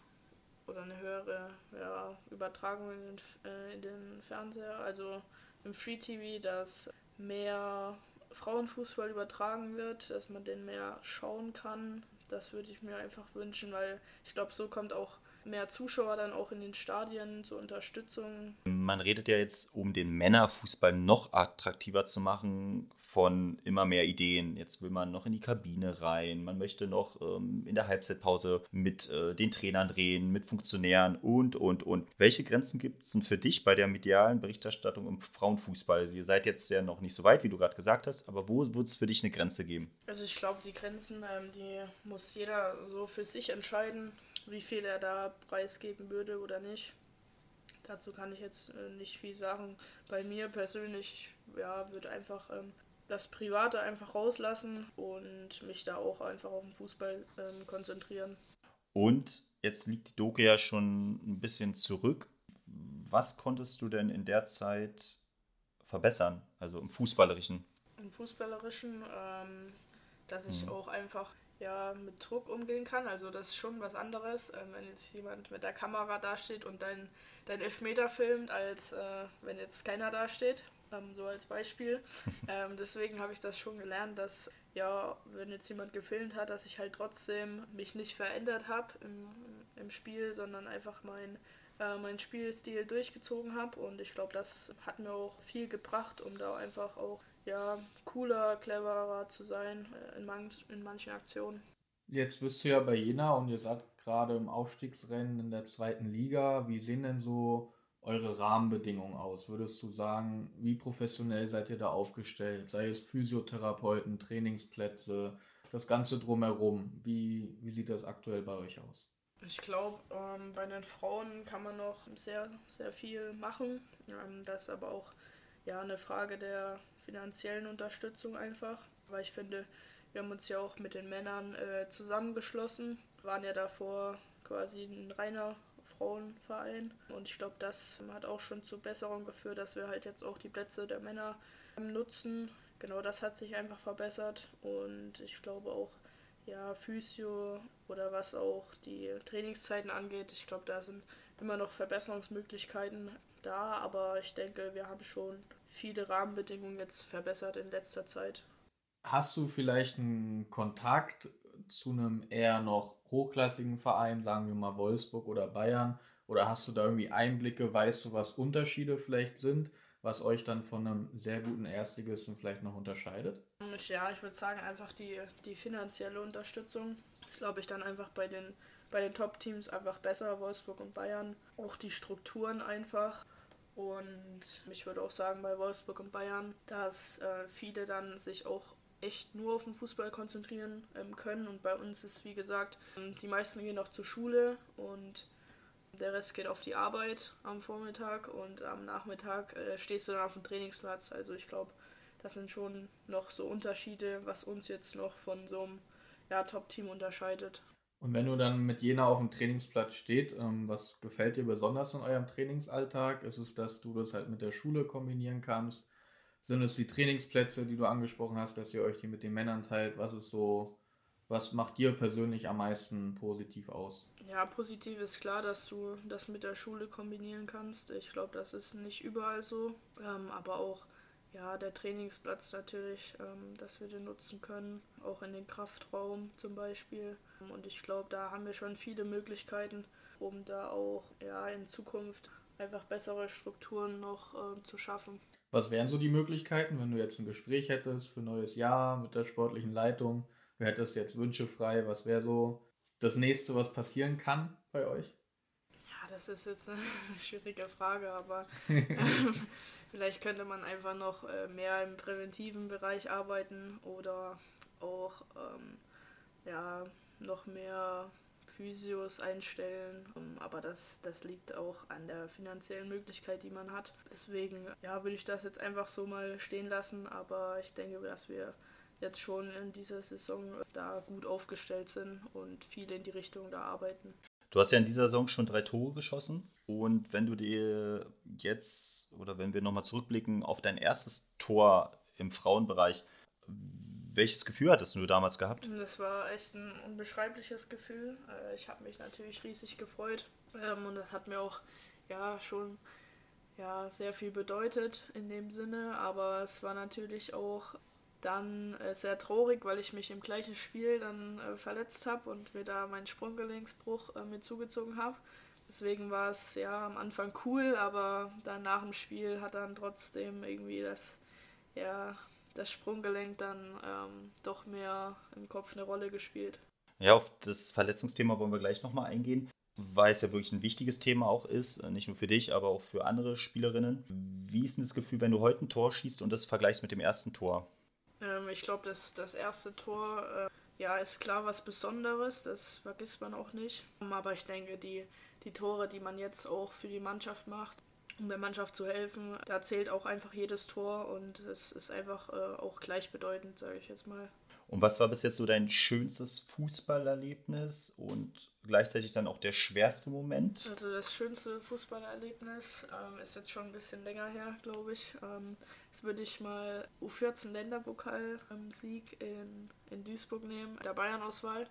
B: oder eine höhere ja, Übertragung in den, äh, in den Fernseher, also im Free TV, dass mehr Frauenfußball übertragen wird, dass man den mehr schauen kann. Das würde ich mir einfach wünschen, weil ich glaube, so kommt auch mehr Zuschauer dann auch in den Stadien zur Unterstützung.
A: Man redet ja jetzt, um den Männerfußball noch attraktiver zu machen, von immer mehr Ideen. Jetzt will man noch in die Kabine rein, man möchte noch ähm, in der Halbzeitpause mit äh, den Trainern reden, mit Funktionären und, und, und. Welche Grenzen gibt es denn für dich bei der medialen Berichterstattung im Frauenfußball? Ihr seid jetzt ja noch nicht so weit, wie du gerade gesagt hast, aber wo wird es für dich eine Grenze geben?
B: Also ich glaube, die Grenzen, ähm, die muss jeder so für sich entscheiden wie viel er da preisgeben würde oder nicht. Dazu kann ich jetzt äh, nicht viel sagen. Bei mir persönlich, ja, würde einfach ähm, das Private einfach rauslassen und mich da auch einfach auf den Fußball ähm, konzentrieren.
A: Und jetzt liegt die Doku ja schon ein bisschen zurück. Was konntest du denn in der Zeit verbessern, also im Fußballerischen?
B: Im Fußballerischen, ähm, dass ich mhm. auch einfach ja, mit Druck umgehen kann. Also das ist schon was anderes, ähm, wenn jetzt jemand mit der Kamera dasteht und dein, dein Elfmeter filmt, als äh, wenn jetzt keiner dasteht. Ähm, so als Beispiel. <laughs> ähm, deswegen habe ich das schon gelernt, dass ja, wenn jetzt jemand gefilmt hat, dass ich halt trotzdem mich nicht verändert habe im, im Spiel, sondern einfach mein äh, meinen Spielstil durchgezogen habe und ich glaube, das hat mir auch viel gebracht, um da einfach auch ja, cooler, cleverer zu sein äh, in, man in manchen Aktionen.
C: Jetzt bist du ja bei Jena und ihr seid gerade im Aufstiegsrennen in der zweiten Liga. Wie sehen denn so eure Rahmenbedingungen aus? Würdest du sagen, wie professionell seid ihr da aufgestellt? Sei es Physiotherapeuten, Trainingsplätze, das Ganze drumherum. Wie, wie sieht das aktuell bei euch aus?
B: Ich glaube, ähm, bei den Frauen kann man noch sehr, sehr viel machen. Ähm, das ist aber auch ja, eine Frage der finanziellen Unterstützung einfach. Weil ich finde, wir haben uns ja auch mit den Männern äh, zusammengeschlossen, waren ja davor quasi ein reiner Frauenverein. Und ich glaube, das hat auch schon zu Besserung geführt, dass wir halt jetzt auch die Plätze der Männer nutzen. Genau das hat sich einfach verbessert. Und ich glaube auch, ja, Physio oder was auch die Trainingszeiten angeht, ich glaube, da sind immer noch Verbesserungsmöglichkeiten da, aber ich denke, wir haben schon viele Rahmenbedingungen jetzt verbessert in letzter Zeit.
C: Hast du vielleicht einen Kontakt zu einem eher noch hochklassigen Verein, sagen wir mal Wolfsburg oder Bayern? Oder hast du da irgendwie Einblicke, weißt du, was Unterschiede vielleicht sind, was euch dann von einem sehr guten Erstligisten vielleicht noch unterscheidet?
B: Ja, ich würde sagen, einfach die, die finanzielle Unterstützung ist, glaube ich, dann einfach bei den, bei den Top-Teams einfach besser, Wolfsburg und Bayern. Auch die Strukturen einfach. Und ich würde auch sagen, bei Wolfsburg und Bayern, dass äh, viele dann sich auch echt nur auf den Fußball konzentrieren ähm, können. Und bei uns ist, wie gesagt, ähm, die meisten gehen auch zur Schule und Der Rest geht auf die Arbeit am Vormittag und am Nachmittag äh, stehst du dann auf dem Trainingsplatz. Also ich glaube, das sind schon noch so Unterschiede, was uns jetzt noch von so einem ja, Top-Team unterscheidet.
C: Und wenn du dann mit Jena auf dem Trainingsplatz steht, ähm, was gefällt dir besonders in eurem Trainingsalltag? Ist es, dass du das halt mit der Schule kombinieren kannst? Sind es die Trainingsplätze, die du angesprochen hast, dass ihr euch die mit den Männern teilt? Was ist so, was macht dir persönlich am meisten positiv aus?
B: Ja, positiv ist klar, dass du das mit der Schule kombinieren kannst. Ich glaube, das ist nicht überall so. Ähm, aber auch ja, der Trainingsplatz natürlich, ähm, dass wir den nutzen können, auch in den Kraftraum zum Beispiel. Und ich glaube, da haben wir schon viele Möglichkeiten, um da auch ja, in Zukunft einfach bessere Strukturen noch äh, zu schaffen.
C: Was wären so die Möglichkeiten, wenn du jetzt ein Gespräch hättest für ein neues Jahr mit der sportlichen Leitung? Du hättest jetzt Wünsche frei. Was wäre so das nächste, was passieren kann bei euch?
B: Das ist jetzt eine <laughs> schwierige Frage, aber <laughs> ähm, vielleicht könnte man einfach noch äh, mehr im präventiven Bereich arbeiten oder auch ähm, ja, noch mehr Physios einstellen. Um, aber das, das liegt auch an der finanziellen Möglichkeit, die man hat. Deswegen ja, würde ich das jetzt einfach so mal stehen lassen, aber ich denke, dass wir jetzt schon in dieser Saison da gut aufgestellt sind und viel in die Richtung da arbeiten.
A: Du hast ja in dieser Saison schon drei Tore geschossen. Und wenn du dir jetzt oder wenn wir nochmal zurückblicken auf dein erstes Tor im Frauenbereich, welches Gefühl hattest du damals gehabt?
B: Das war echt ein unbeschreibliches Gefühl. Äh, ich habe mich natürlich riesig gefreut ähm, und das hat mir auch ja schon ja, sehr viel bedeutet in dem Sinne, aber es war natürlich auch dann äh, sehr traurig, weil ich mich im gleichen Spiel dann äh, verletzt habe und mir da meinen Sprunggelenksbruch äh, mit zugezogen habe. Deswegen war es ja am Anfang cool, aber dann nach dem Spiel hat dann trotzdem irgendwie das, ja, das Sprunggelenk dann ähm, doch mehr im Kopf eine Rolle gespielt.
A: Ja, auf das Verletzungsthema wollen wir gleich nochmal eingehen, weil es ja wirklich ein wichtiges Thema auch ist, äh, nicht nur für dich, aber auch für andere Spielerinnen. Wie ist denn das Gefühl, wenn du heute ein Tor schießt und das vergleichst mit dem ersten Tor?
B: Ähm, ich glaube, das, das erste Tor äh, ja, ist klar was Besonderes, das vergisst man auch nicht. Aber ich denke, die, die Tore, die man jetzt auch für die Mannschaft macht, um der Mannschaft zu helfen, da zählt auch einfach jedes Tor und es ist einfach äh, auch gleichbedeutend, sage ich jetzt mal.
A: Und was war bis jetzt so dein schönstes Fußballerlebnis und gleichzeitig dann auch der schwerste Moment?
B: Also das schönste Fußballerlebnis ähm, ist jetzt schon ein bisschen länger her, glaube ich. Ähm, das würde ich mal U14 Länderpokal-Sieg in, in Duisburg nehmen, der Bayern-Auswahl.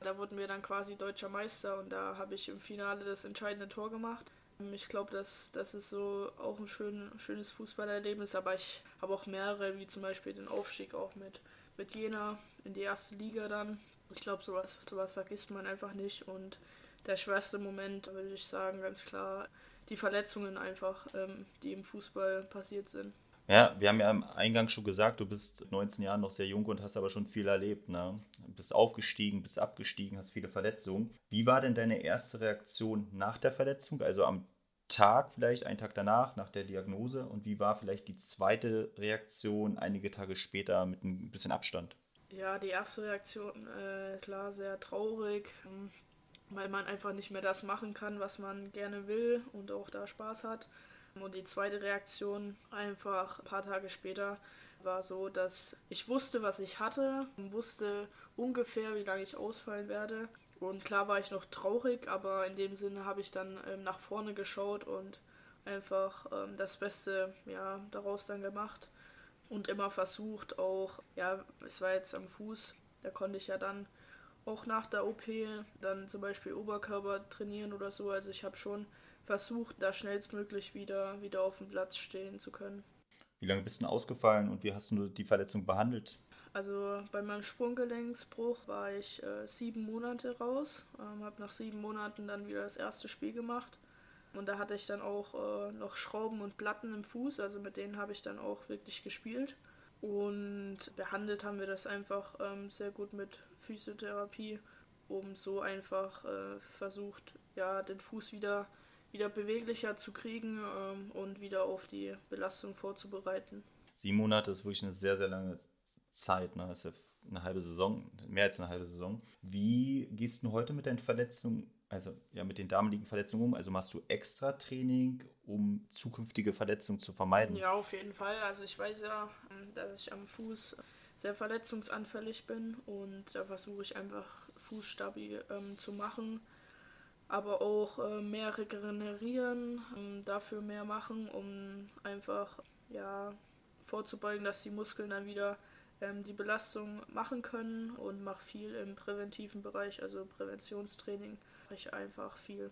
B: Da wurden wir dann quasi deutscher Meister und da habe ich im Finale das entscheidende Tor gemacht. Ich glaube, das, das ist so auch ein schön, schönes Fußballerlebnis, aber ich habe auch mehrere, wie zum Beispiel den Aufstieg auch mit mit Jena in die erste Liga dann. Ich glaube, sowas, sowas vergisst man einfach nicht. Und der schwerste Moment, würde ich sagen, ganz klar, die Verletzungen einfach, ähm, die im Fußball passiert sind.
A: Ja, wir haben ja am Eingang schon gesagt, du bist 19 Jahre noch sehr jung und hast aber schon viel erlebt. Ne? Bist aufgestiegen, bist abgestiegen, hast viele Verletzungen. Wie war denn deine erste Reaktion nach der Verletzung? Also am Tag vielleicht, einen Tag danach, nach der Diagnose? Und wie war vielleicht die zweite Reaktion einige Tage später mit ein bisschen Abstand?
B: Ja, die erste Reaktion, äh, klar, sehr traurig, ähm, weil man einfach nicht mehr das machen kann, was man gerne will und auch da Spaß hat. Und die zweite Reaktion, einfach ein paar Tage später, war so, dass ich wusste, was ich hatte, wusste ungefähr, wie lange ich ausfallen werde und klar war ich noch traurig, aber in dem Sinne habe ich dann ähm, nach vorne geschaut und einfach ähm, das Beste ja, daraus dann gemacht. Und immer versucht auch, ja, es war jetzt am Fuß, da konnte ich ja dann auch nach der OP dann zum Beispiel Oberkörper trainieren oder so. Also ich habe schon versucht, da schnellstmöglich wieder, wieder auf dem Platz stehen zu können.
A: Wie lange bist du ausgefallen und wie hast du die Verletzung behandelt?
B: Also bei meinem Sprunggelenksbruch war ich äh, sieben Monate raus, ähm, habe nach sieben Monaten dann wieder das erste Spiel gemacht. Und da hatte ich dann auch äh, noch Schrauben und Platten im Fuß, also mit denen habe ich dann auch wirklich gespielt. Und behandelt haben wir das einfach ähm, sehr gut mit Physiotherapie, um so einfach äh, versucht, ja, den Fuß wieder, wieder beweglicher zu kriegen ähm, und wieder auf die Belastung vorzubereiten.
A: Sieben Monate ist wirklich eine sehr, sehr lange Zeit, ne? Das ist ja eine halbe Saison, mehr als eine halbe Saison. Wie gehst du heute mit deinen Verletzungen also ja, mit den damaligen Verletzungen um? Also machst du extra Training, um zukünftige Verletzungen zu vermeiden?
B: Ja, auf jeden Fall. Also ich weiß ja, ähm, dass ich am Fuß sehr verletzungsanfällig bin und da versuche ich einfach Fußstabi ähm, zu machen, aber auch äh, mehr regenerieren, ähm, dafür mehr machen, um einfach ja vorzubeugen, dass die Muskeln dann wieder ähm, die Belastung machen können und mache viel im präventiven Bereich, also Präventionstraining, mache ich einfach viel.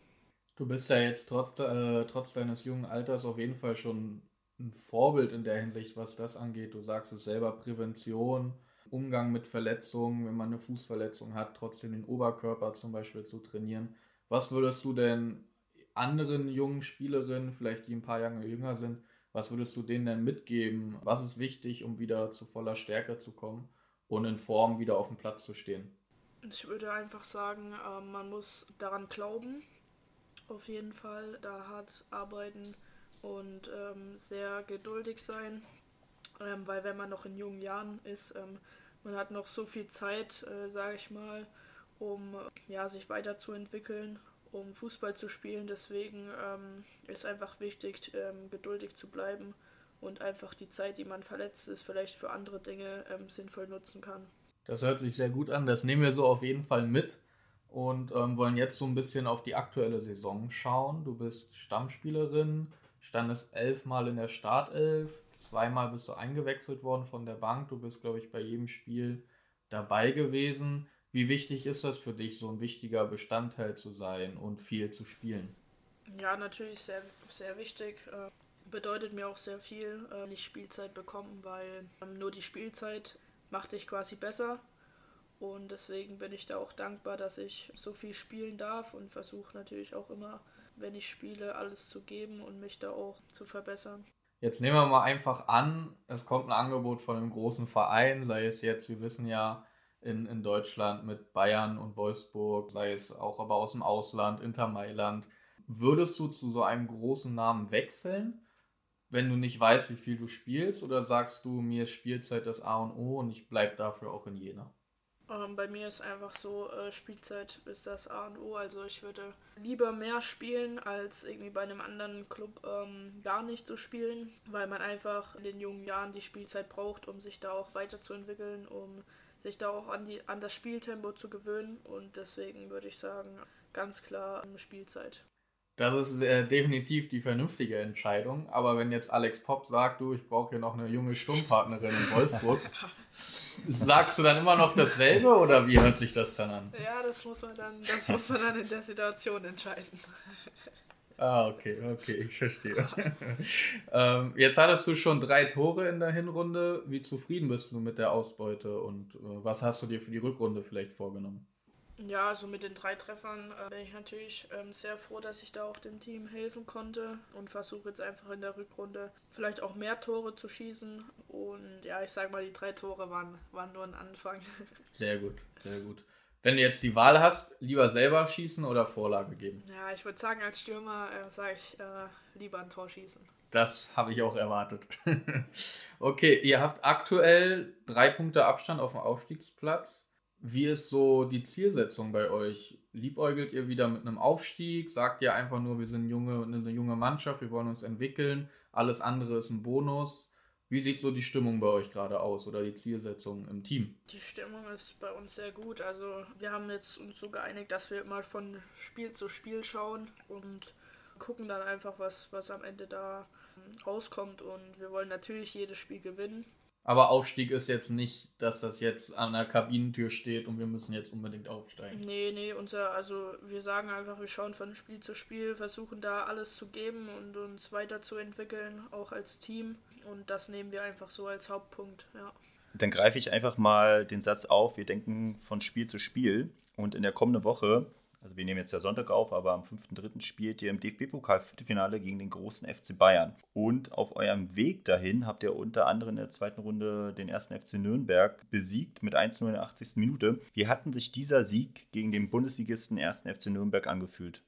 C: Du bist ja jetzt trotz, äh, trotz deines jungen Alters auf jeden Fall schon ein Vorbild in der Hinsicht, was das angeht. Du sagst es selber, Prävention, Umgang mit Verletzungen, wenn man eine Fußverletzung hat, trotzdem den Oberkörper zum Beispiel zu trainieren. Was würdest du denn anderen jungen Spielerinnen, vielleicht die ein paar Jahre jünger sind, was würdest du denen denn mitgeben? Was ist wichtig, um wieder zu voller Stärke zu kommen und in Form wieder auf dem Platz zu stehen?
B: Ich würde einfach sagen, ähm, man muss daran glauben, auf jeden Fall, da hart arbeiten und ähm, sehr geduldig sein, ähm, weil wenn man noch in jungen Jahren ist, man hat noch so viel Zeit, äh, sage ich mal, um ja, sich weiterzuentwickeln um Fußball zu spielen. Deswegen ähm, ist einfach wichtig, ähm, geduldig zu bleiben und einfach die Zeit, die man verletzt ist, vielleicht für andere Dinge ähm, sinnvoll nutzen kann.
C: Das hört sich sehr gut an. Das nehmen wir so auf jeden Fall mit und ähm, wollen jetzt so ein bisschen auf die aktuelle Saison schauen. Du bist Stammspielerin, standest elfmal in der Startelf, zweimal bist du eingewechselt worden von der Bank. Du bist, glaube ich, bei jedem Spiel dabei gewesen. Wie wichtig ist das für dich, so ein wichtiger Bestandteil zu sein und viel zu spielen?
B: Ja, natürlich sehr, sehr wichtig. Äh, bedeutet mir auch sehr viel, äh, nicht Spielzeit bekommen, weil ähm, nur die Spielzeit macht dich quasi besser. Und deswegen bin ich da auch dankbar, dass ich so viel spielen darf und versuche natürlich auch immer, wenn ich spiele, alles zu geben und mich da auch zu verbessern.
C: Jetzt nehmen wir mal einfach an, es kommt ein Angebot von einem großen Verein, sei es jetzt, wir wissen ja, in, in Deutschland mit Bayern und Wolfsburg, sei es auch aber aus dem Ausland, Inter Mailand. Würdest du zu so einem großen Namen wechseln, wenn du nicht weißt, wie viel du spielst? Oder sagst du, mir ist Spielzeit das A und O und ich bleibe dafür auch in Jena?
B: Ähm, bei mir ist einfach so, äh, Spielzeit ist das A und O. Also ich würde lieber mehr spielen, als irgendwie bei einem anderen Club ähm, gar nicht zu spielen, weil man einfach in den jungen Jahren die Spielzeit braucht, um sich da auch weiterzuentwickeln, um sich da auch an, die, an das Spieltempo zu gewöhnen. Und deswegen würde ich sagen, ganz klar Spielzeit.
C: Das ist äh, definitiv die vernünftige Entscheidung. Aber wenn jetzt Alex Popp sagt, du, ich brauche hier noch eine junge Sturmpartnerin in Wolfsburg, <laughs> sagst du dann immer noch dasselbe oder wie hört sich das dann an?
B: Ja, das muss man dann, das muss man dann in der Situation entscheiden.
C: Ah, okay, okay, ich verstehe. <laughs> ähm, jetzt hattest du schon drei Tore in der Hinrunde. Wie zufrieden bist du mit der Ausbeute und äh, was hast du dir für die Rückrunde vielleicht vorgenommen?
B: Ja, also mit den drei Treffern äh, bin ich natürlich ähm, sehr froh, dass ich da auch dem Team helfen konnte und versuche jetzt einfach in der Rückrunde vielleicht auch mehr Tore zu schießen. Und ja, ich sage mal, die drei Tore waren, waren nur ein Anfang.
C: Sehr gut, sehr gut. Wenn du jetzt die Wahl hast, lieber selber schießen oder Vorlage geben?
B: Ja, ich würde sagen, als Stürmer äh, sage ich äh, lieber ein Tor schießen.
C: Das habe ich auch erwartet. <laughs> okay, ihr habt aktuell drei Punkte Abstand auf dem Aufstiegsplatz. Wie ist so die Zielsetzung bei euch? Liebäugelt ihr wieder mit einem Aufstieg? Sagt ihr einfach nur, wir sind junge, eine junge Mannschaft, wir wollen uns entwickeln, alles andere ist ein Bonus? Wie sieht so die Stimmung bei euch gerade aus oder die Zielsetzung im Team?
B: Die Stimmung ist bei uns sehr gut. Also wir haben jetzt uns so geeinigt, dass wir immer von Spiel zu Spiel schauen und gucken dann einfach, was, was am Ende da rauskommt. Und wir wollen natürlich jedes Spiel gewinnen.
C: Aber Aufstieg ist jetzt nicht, dass das jetzt an der Kabinentür steht und wir müssen jetzt unbedingt aufsteigen.
B: Nee, nee, unser, also wir sagen einfach, wir schauen von Spiel zu Spiel, versuchen da alles zu geben und uns weiterzuentwickeln, auch als Team. Und das nehmen wir einfach so als Hauptpunkt, ja.
A: Dann greife ich einfach mal den Satz auf, wir denken von Spiel zu Spiel. Und in der kommenden Woche, also wir nehmen jetzt ja Sonntag auf, aber am 5.3. spielt ihr im DFB-Pokal-Viertelfinale gegen den großen FC Bayern. Und auf eurem Weg dahin habt ihr unter anderem in der zweiten Runde den ersten FC Nürnberg besiegt mit 1-0 in der 80. Minute. Wie hatten sich dieser Sieg gegen den Bundesligisten ersten FC Nürnberg angefühlt?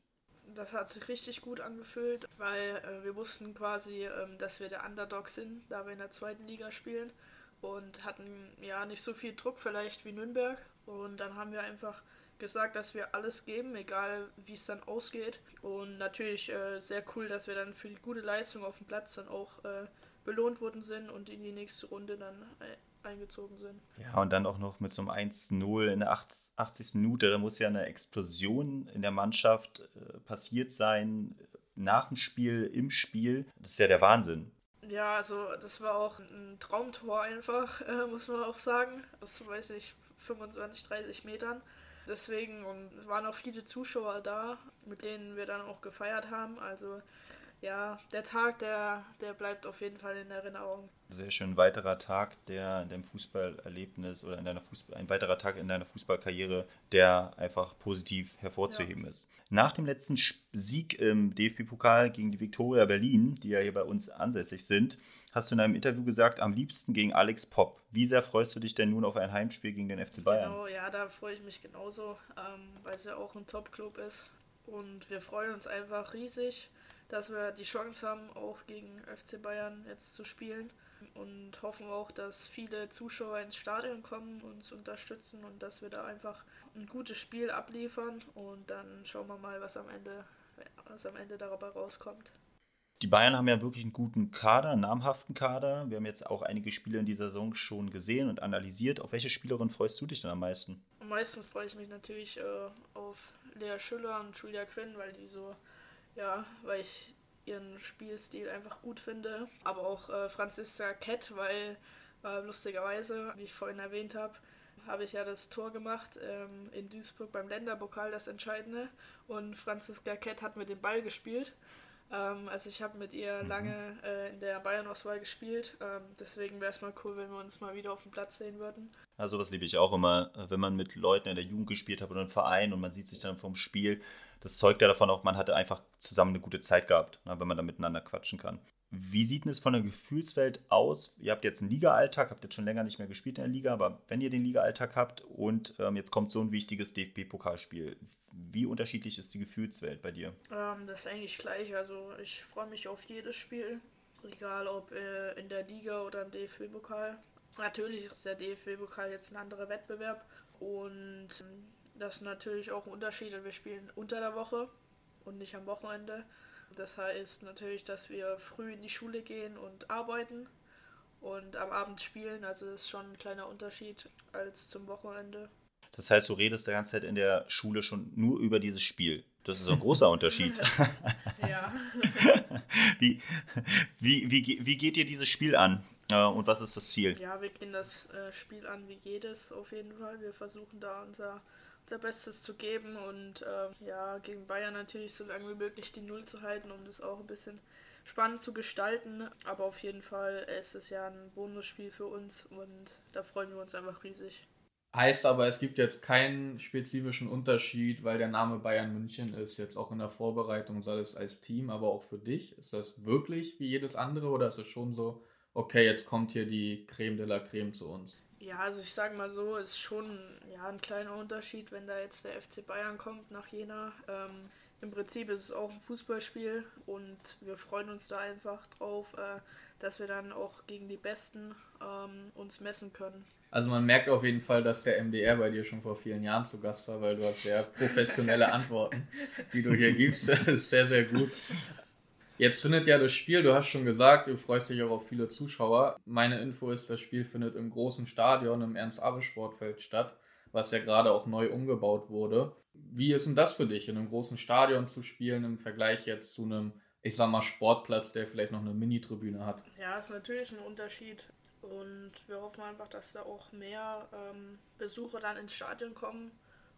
B: Das hat sich richtig gut angefühlt, weil äh, wir wussten quasi, ähm, dass wir der Underdog sind, da wir in der zweiten Liga spielen und hatten ja nicht so viel Druck vielleicht wie Nürnberg. Und dann haben wir einfach gesagt, dass wir alles geben, egal wie es dann ausgeht. Und natürlich äh, sehr cool, dass wir dann für die gute Leistung auf dem Platz dann auch äh, belohnt worden sind und in die nächste Runde dann äh, eingezogen sind.
A: Ja, und dann auch noch mit so einem 1-0 in der 80. Minute. Da muss ja eine Explosion in der Mannschaft äh, passiert sein, nach dem Spiel, im Spiel. Das ist ja der Wahnsinn.
B: Ja, also das war auch ein Traumtor einfach, <laughs> äh, muss man auch sagen. Aus, weiß ich, 25, 30 Metern. Deswegen und waren auch viele Zuschauer da, mit denen wir dann auch gefeiert haben. Also ja, der Tag, der, der bleibt auf jeden Fall in Erinnerung.
A: Sehr schön, ein weiterer Tag, der in deinem Fußballerlebnis oder in deiner Fußball, ein weiterer Tag in deiner Fußballkarriere, der einfach positiv hervorzuheben ja. ist. Nach dem letzten Sieg im DFB-Pokal gegen die Viktoria Berlin, die ja hier bei uns ansässig sind, hast du in einem Interview gesagt, am liebsten gegen Alex Popp. Wie sehr freust du dich denn nun auf ein Heimspiel gegen den FC Bayern?
B: Genau, ja, da freue ich mich genauso, ähm, weil es ja auch ein Top-Club ist. Und wir freuen uns einfach riesig dass wir die Chance haben, auch gegen FC Bayern jetzt zu spielen. Und hoffen auch, dass viele Zuschauer ins Stadion kommen, uns unterstützen und dass wir da einfach ein gutes Spiel abliefern. Und dann schauen wir mal, was am Ende, was am Ende dabei rauskommt.
A: Die Bayern haben ja wirklich einen guten Kader, einen namhaften Kader. Wir haben jetzt auch einige Spiele in dieser Saison schon gesehen und analysiert. Auf welche Spielerin freust du dich denn am meisten?
B: Am meisten freue ich mich natürlich äh, auf Lea Schüller und Julia Quinn, weil die so ja, weil ich ihren Spielstil einfach gut finde. Aber auch äh, Franziska Kett, weil äh, lustigerweise, wie ich vorhin erwähnt habe, habe ich ja das Tor gemacht ähm, in Duisburg beim Länderpokal, das Entscheidende. Und Franziska Kett hat mit dem Ball gespielt. Ähm, also ich habe mit ihr mhm. lange äh, in der Bayern-Auswahl gespielt. Ähm, deswegen wäre es mal cool, wenn wir uns mal wieder auf dem Platz sehen würden.
A: Also das liebe ich auch immer, wenn man mit Leuten in der Jugend gespielt hat oder einem Verein und man sieht sich dann vom Spiel. Das zeugt ja davon auch, man hatte einfach zusammen eine gute Zeit gehabt, ne, wenn man da miteinander quatschen kann. Wie sieht denn es von der Gefühlswelt aus? Ihr habt jetzt einen Liga-Alltag, habt jetzt schon länger nicht mehr gespielt in der Liga, aber wenn ihr den Liga-Alltag habt und ähm, jetzt kommt so ein wichtiges DFB-Pokalspiel, wie unterschiedlich ist die Gefühlswelt bei dir?
B: Ähm, das ist eigentlich gleich. Also ich freue mich auf jedes Spiel, egal ob äh, in der Liga oder im DFB-Pokal. Natürlich ist der DFB-Pokal jetzt ein anderer Wettbewerb und ähm, das ist natürlich auch ein Unterschied. Wir spielen unter der Woche und nicht am Wochenende. Das heißt natürlich, dass wir früh in die Schule gehen und arbeiten und am Abend spielen. Also das ist schon ein kleiner Unterschied als zum Wochenende.
A: Das heißt, du redest die ganze Zeit in der Schule schon nur über dieses Spiel. Das ist ein großer Unterschied. <laughs>
B: ja. <laughs>
A: wie, wie, wie, wie geht dir dieses Spiel an? Äh, und was ist das Ziel?
B: Ja, wir gehen das äh, Spiel an wie jedes auf jeden Fall. Wir versuchen da unser unser Bestes zu geben und äh, ja, gegen Bayern natürlich so lange wie möglich die Null zu halten, um das auch ein bisschen spannend zu gestalten. Aber auf jeden Fall ist es ja ein Bonusspiel für uns und da freuen wir uns einfach riesig.
C: Heißt aber, es gibt jetzt keinen spezifischen Unterschied, weil der Name Bayern München ist, jetzt auch in der Vorbereitung, sei es als Team, aber auch für dich. Ist das wirklich wie jedes andere oder ist es schon so, okay, jetzt kommt hier die Creme de la Creme zu uns?
B: Ja, also ich sage mal so, ist schon ja, ein kleiner Unterschied, wenn da jetzt der FC Bayern kommt nach Jena. Ähm, Im Prinzip ist es auch ein Fußballspiel und wir freuen uns da einfach drauf, äh, dass wir dann auch gegen die Besten ähm, uns messen können.
C: Also man merkt auf jeden Fall, dass der MDR bei dir schon vor vielen Jahren zu Gast war, weil du hast sehr professionelle <laughs> Antworten, die du hier gibst. Das ist sehr, sehr gut. Jetzt findet ja das Spiel, du hast schon gesagt, du freust dich auch auf viele Zuschauer. Meine Info ist, das Spiel findet im großen Stadion im Ernst-Abbe-Sportfeld statt, was ja gerade auch neu umgebaut wurde. Wie ist denn das für dich, in einem großen Stadion zu spielen im Vergleich jetzt zu einem, ich sag mal, Sportplatz, der vielleicht noch eine Mini-Tribüne hat?
B: Ja, ist natürlich ein Unterschied. Und wir hoffen einfach, dass da auch mehr ähm, Besucher dann ins Stadion kommen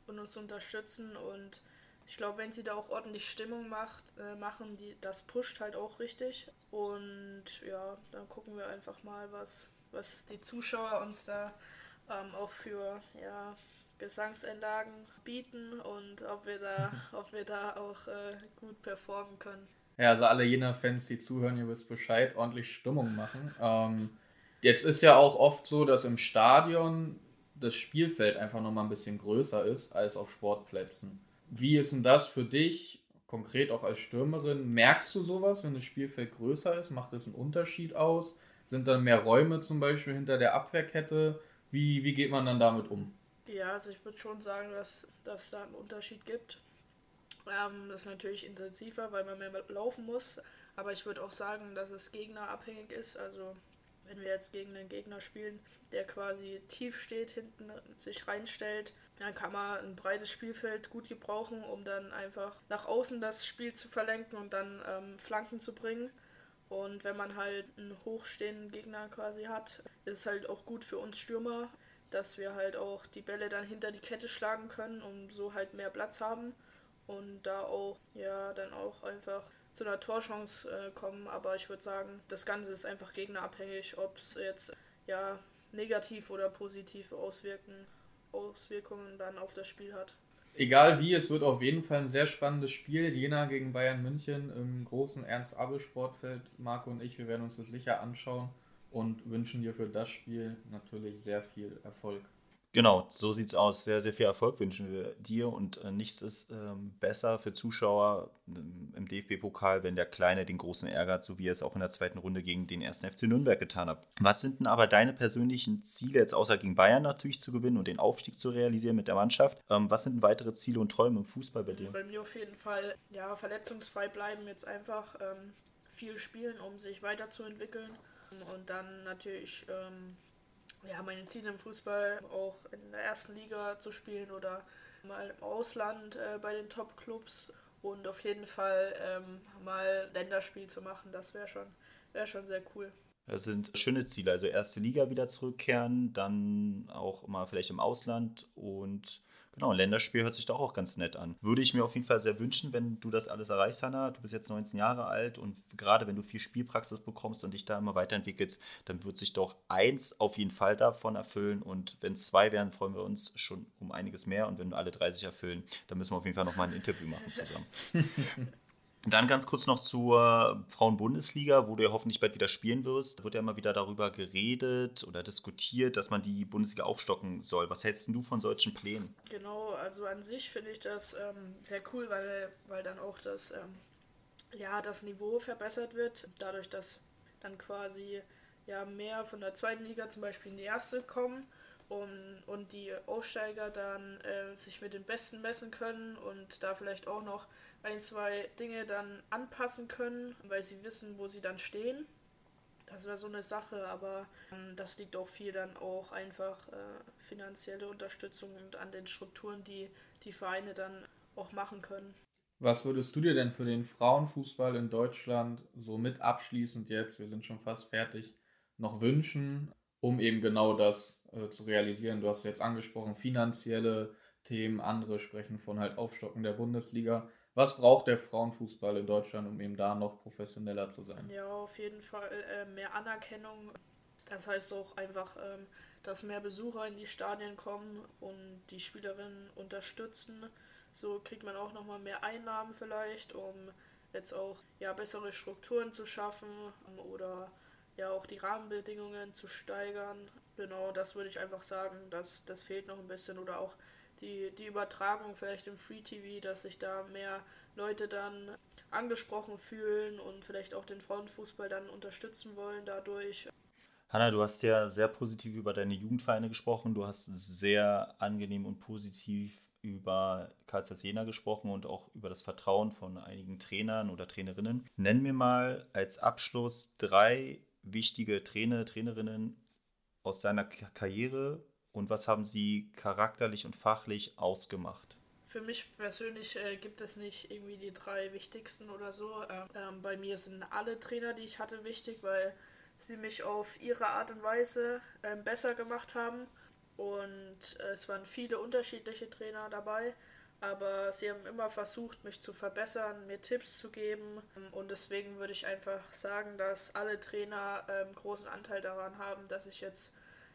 B: und uns unterstützen und ich glaube, wenn sie da auch ordentlich Stimmung macht, äh, machen, die, das pusht halt auch richtig. Und ja, dann gucken wir einfach mal, was, was die Zuschauer uns da ähm, auch für ja, Gesangseinlagen bieten und ob wir da, <laughs> ob wir da auch äh, gut performen können.
C: Ja, also alle jener Fans, die zuhören, ihr wisst Bescheid, ordentlich Stimmung machen. Ähm, jetzt ist ja auch oft so, dass im Stadion das Spielfeld einfach nochmal ein bisschen größer ist als auf Sportplätzen. Wie ist denn das für dich, konkret auch als Stürmerin? Merkst du sowas, wenn das Spielfeld größer ist? Macht das einen Unterschied aus? Sind dann mehr Räume zum Beispiel hinter der Abwehrkette? Wie, wie geht man dann damit um?
B: Ja, also ich würde schon sagen, dass, dass da einen Unterschied gibt. Ähm, das ist natürlich intensiver, weil man mehr laufen muss. Aber ich würde auch sagen, dass es gegnerabhängig ist. Also wenn wir jetzt gegen einen Gegner spielen, der quasi tief steht, hinten sich reinstellt, dann kann man ein breites Spielfeld gut gebrauchen, um dann einfach nach außen das Spiel zu verlenken und dann ähm, Flanken zu bringen. Und wenn man halt einen hochstehenden Gegner quasi hat, ist es halt auch gut für uns Stürmer, dass wir halt auch die Bälle dann hinter die Kette schlagen können und so halt mehr Platz haben und da auch, ja, dann auch einfach zu einer Torchance äh, kommen. Aber ich würde sagen, das Ganze ist einfach gegnerabhängig, ob es jetzt ja negativ oder positive Auswirken, Auswirkungen dann auf das Spiel hat.
C: Egal wie, es wird auf jeden Fall ein sehr spannendes Spiel. Jena gegen Bayern München im großen Ernst-Abel-Sportfeld. Marco und ich, wir werden uns das sicher anschauen und wünschen dir für das Spiel natürlich sehr viel Erfolg.
A: Genau, so sieht es aus. Sehr, sehr viel Erfolg wünschen wir dir und äh, nichts ist ähm, besser für Zuschauer ähm, im DFB-Pokal, wenn der Kleine den Großen ärgert, so wie er es auch in der zweiten Runde gegen den ersten FC Nürnberg getan hat. Was sind denn aber deine persönlichen Ziele, jetzt außer gegen Bayern natürlich zu gewinnen und den Aufstieg zu realisieren mit der Mannschaft? Ähm, was sind denn weitere Ziele und Träume im Fußball bei dir?
B: Bei mir auf jeden Fall, ja, verletzungsfrei bleiben, jetzt einfach ähm, viel spielen, um sich weiterzuentwickeln und dann natürlich ähm, ja, meine Ziele im Fußball auch in der ersten Liga zu spielen oder mal im Ausland äh, bei den Top-Clubs und auf jeden Fall ähm, mal Länderspiel zu machen, das wäre schon, wär schon sehr cool.
A: Das sind schöne Ziele, also erste Liga wieder zurückkehren, dann auch mal vielleicht im Ausland und Genau, ein Länderspiel hört sich doch auch ganz nett an. Würde ich mir auf jeden Fall sehr wünschen, wenn du das alles erreichst, Hanna. Du bist jetzt 19 Jahre alt und gerade wenn du viel Spielpraxis bekommst und dich da immer weiterentwickelst, dann wird sich doch eins auf jeden Fall davon erfüllen. Und wenn es zwei wären, freuen wir uns schon um einiges mehr. Und wenn alle drei sich erfüllen, dann müssen wir auf jeden Fall nochmal ein Interview machen zusammen. <laughs> Dann ganz kurz noch zur Frauenbundesliga, wo du ja hoffentlich bald wieder spielen wirst. Da wird ja immer wieder darüber geredet oder diskutiert, dass man die Bundesliga aufstocken soll. Was hältst du von solchen Plänen?
B: Genau, also an sich finde ich das ähm, sehr cool, weil, weil dann auch das, ähm, ja, das Niveau verbessert wird. Dadurch, dass dann quasi ja, mehr von der zweiten Liga zum Beispiel in die erste kommen und, und die Aufsteiger dann äh, sich mit den Besten messen können und da vielleicht auch noch ein, zwei Dinge dann anpassen können, weil sie wissen, wo sie dann stehen. Das wäre so eine Sache, aber ähm, das liegt auch viel dann auch einfach äh, finanzielle Unterstützung und an den Strukturen, die die Vereine dann auch machen können.
C: Was würdest du dir denn für den Frauenfußball in Deutschland so mit abschließend jetzt, wir sind schon fast fertig, noch wünschen, um eben genau das äh, zu realisieren? Du hast jetzt angesprochen, finanzielle Themen, andere sprechen von halt Aufstocken der Bundesliga. Was braucht der Frauenfußball in Deutschland, um eben da noch professioneller zu sein?
B: Ja, auf jeden Fall äh, mehr Anerkennung. Das heißt auch einfach, ähm, dass mehr Besucher in die Stadien kommen und die Spielerinnen unterstützen. So kriegt man auch nochmal mehr Einnahmen vielleicht, um jetzt auch ja, bessere Strukturen zu schaffen oder ja auch die Rahmenbedingungen zu steigern. Genau, das würde ich einfach sagen, dass das fehlt noch ein bisschen oder auch die, die Übertragung vielleicht im Free TV, dass sich da mehr Leute dann angesprochen fühlen und vielleicht auch den Frauenfußball dann unterstützen wollen dadurch.
A: Hanna, du hast ja sehr positiv über deine Jugendvereine gesprochen. Du hast sehr angenehm und positiv über Karl Jena gesprochen und auch über das Vertrauen von einigen Trainern oder Trainerinnen. Nenn mir mal als Abschluss drei wichtige Trainer, Trainerinnen aus deiner Karriere, und was haben sie charakterlich und fachlich ausgemacht?
B: Für mich persönlich äh, gibt es nicht irgendwie die drei wichtigsten oder so. Ähm, ähm, bei mir sind alle Trainer, die ich hatte, wichtig, weil sie mich auf ihre Art und Weise ähm, besser gemacht haben. Und äh, es waren viele unterschiedliche Trainer dabei, aber sie haben immer versucht, mich zu verbessern, mir Tipps zu geben. Und deswegen würde ich einfach sagen, dass alle Trainer ähm, großen Anteil daran haben, dass ich jetzt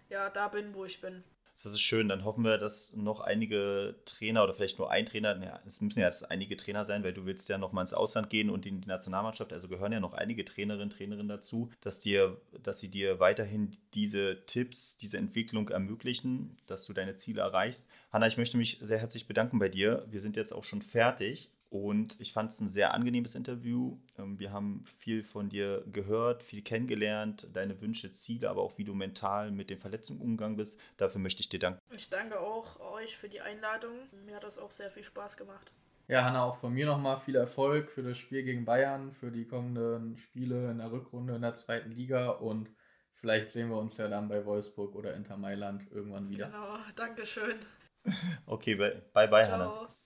B: ja, da bin, wo ich bin.
A: Das ist schön. Dann hoffen wir, dass noch einige Trainer oder vielleicht nur ein Trainer, ja, es müssen ja jetzt einige Trainer sein, weil du willst ja noch mal ins Ausland gehen und in die Nationalmannschaft, also gehören ja noch einige Trainerinnen, Trainerinnen dazu, dass dir, dass sie dir weiterhin diese Tipps, diese Entwicklung ermöglichen, dass du deine Ziele erreichst. Hanna, ich möchte mich sehr herzlich bedanken bei dir. Wir sind jetzt auch schon fertig Und ich fand es ein sehr angenehmes Interview. Ähm, wir haben viel von dir gehört, viel kennengelernt, deine Wünsche, Ziele, aber auch wie du mental mit den Verletzungen umgegangen bist. Dafür möchte ich dir danken.
B: Ich danke auch euch für die Einladung. Mir hat das auch sehr viel Spaß gemacht.
C: Ja, Hanna, auch von mir nochmal viel Erfolg für das Spiel gegen Bayern, für die kommenden Spiele in der Rückrunde in der zweiten Liga und vielleicht sehen wir uns ja dann bei Wolfsburg oder Inter Mailand irgendwann wieder.
B: Genau, Dankeschön. <laughs>
A: Okay, bye bye, Ciao. Hanna.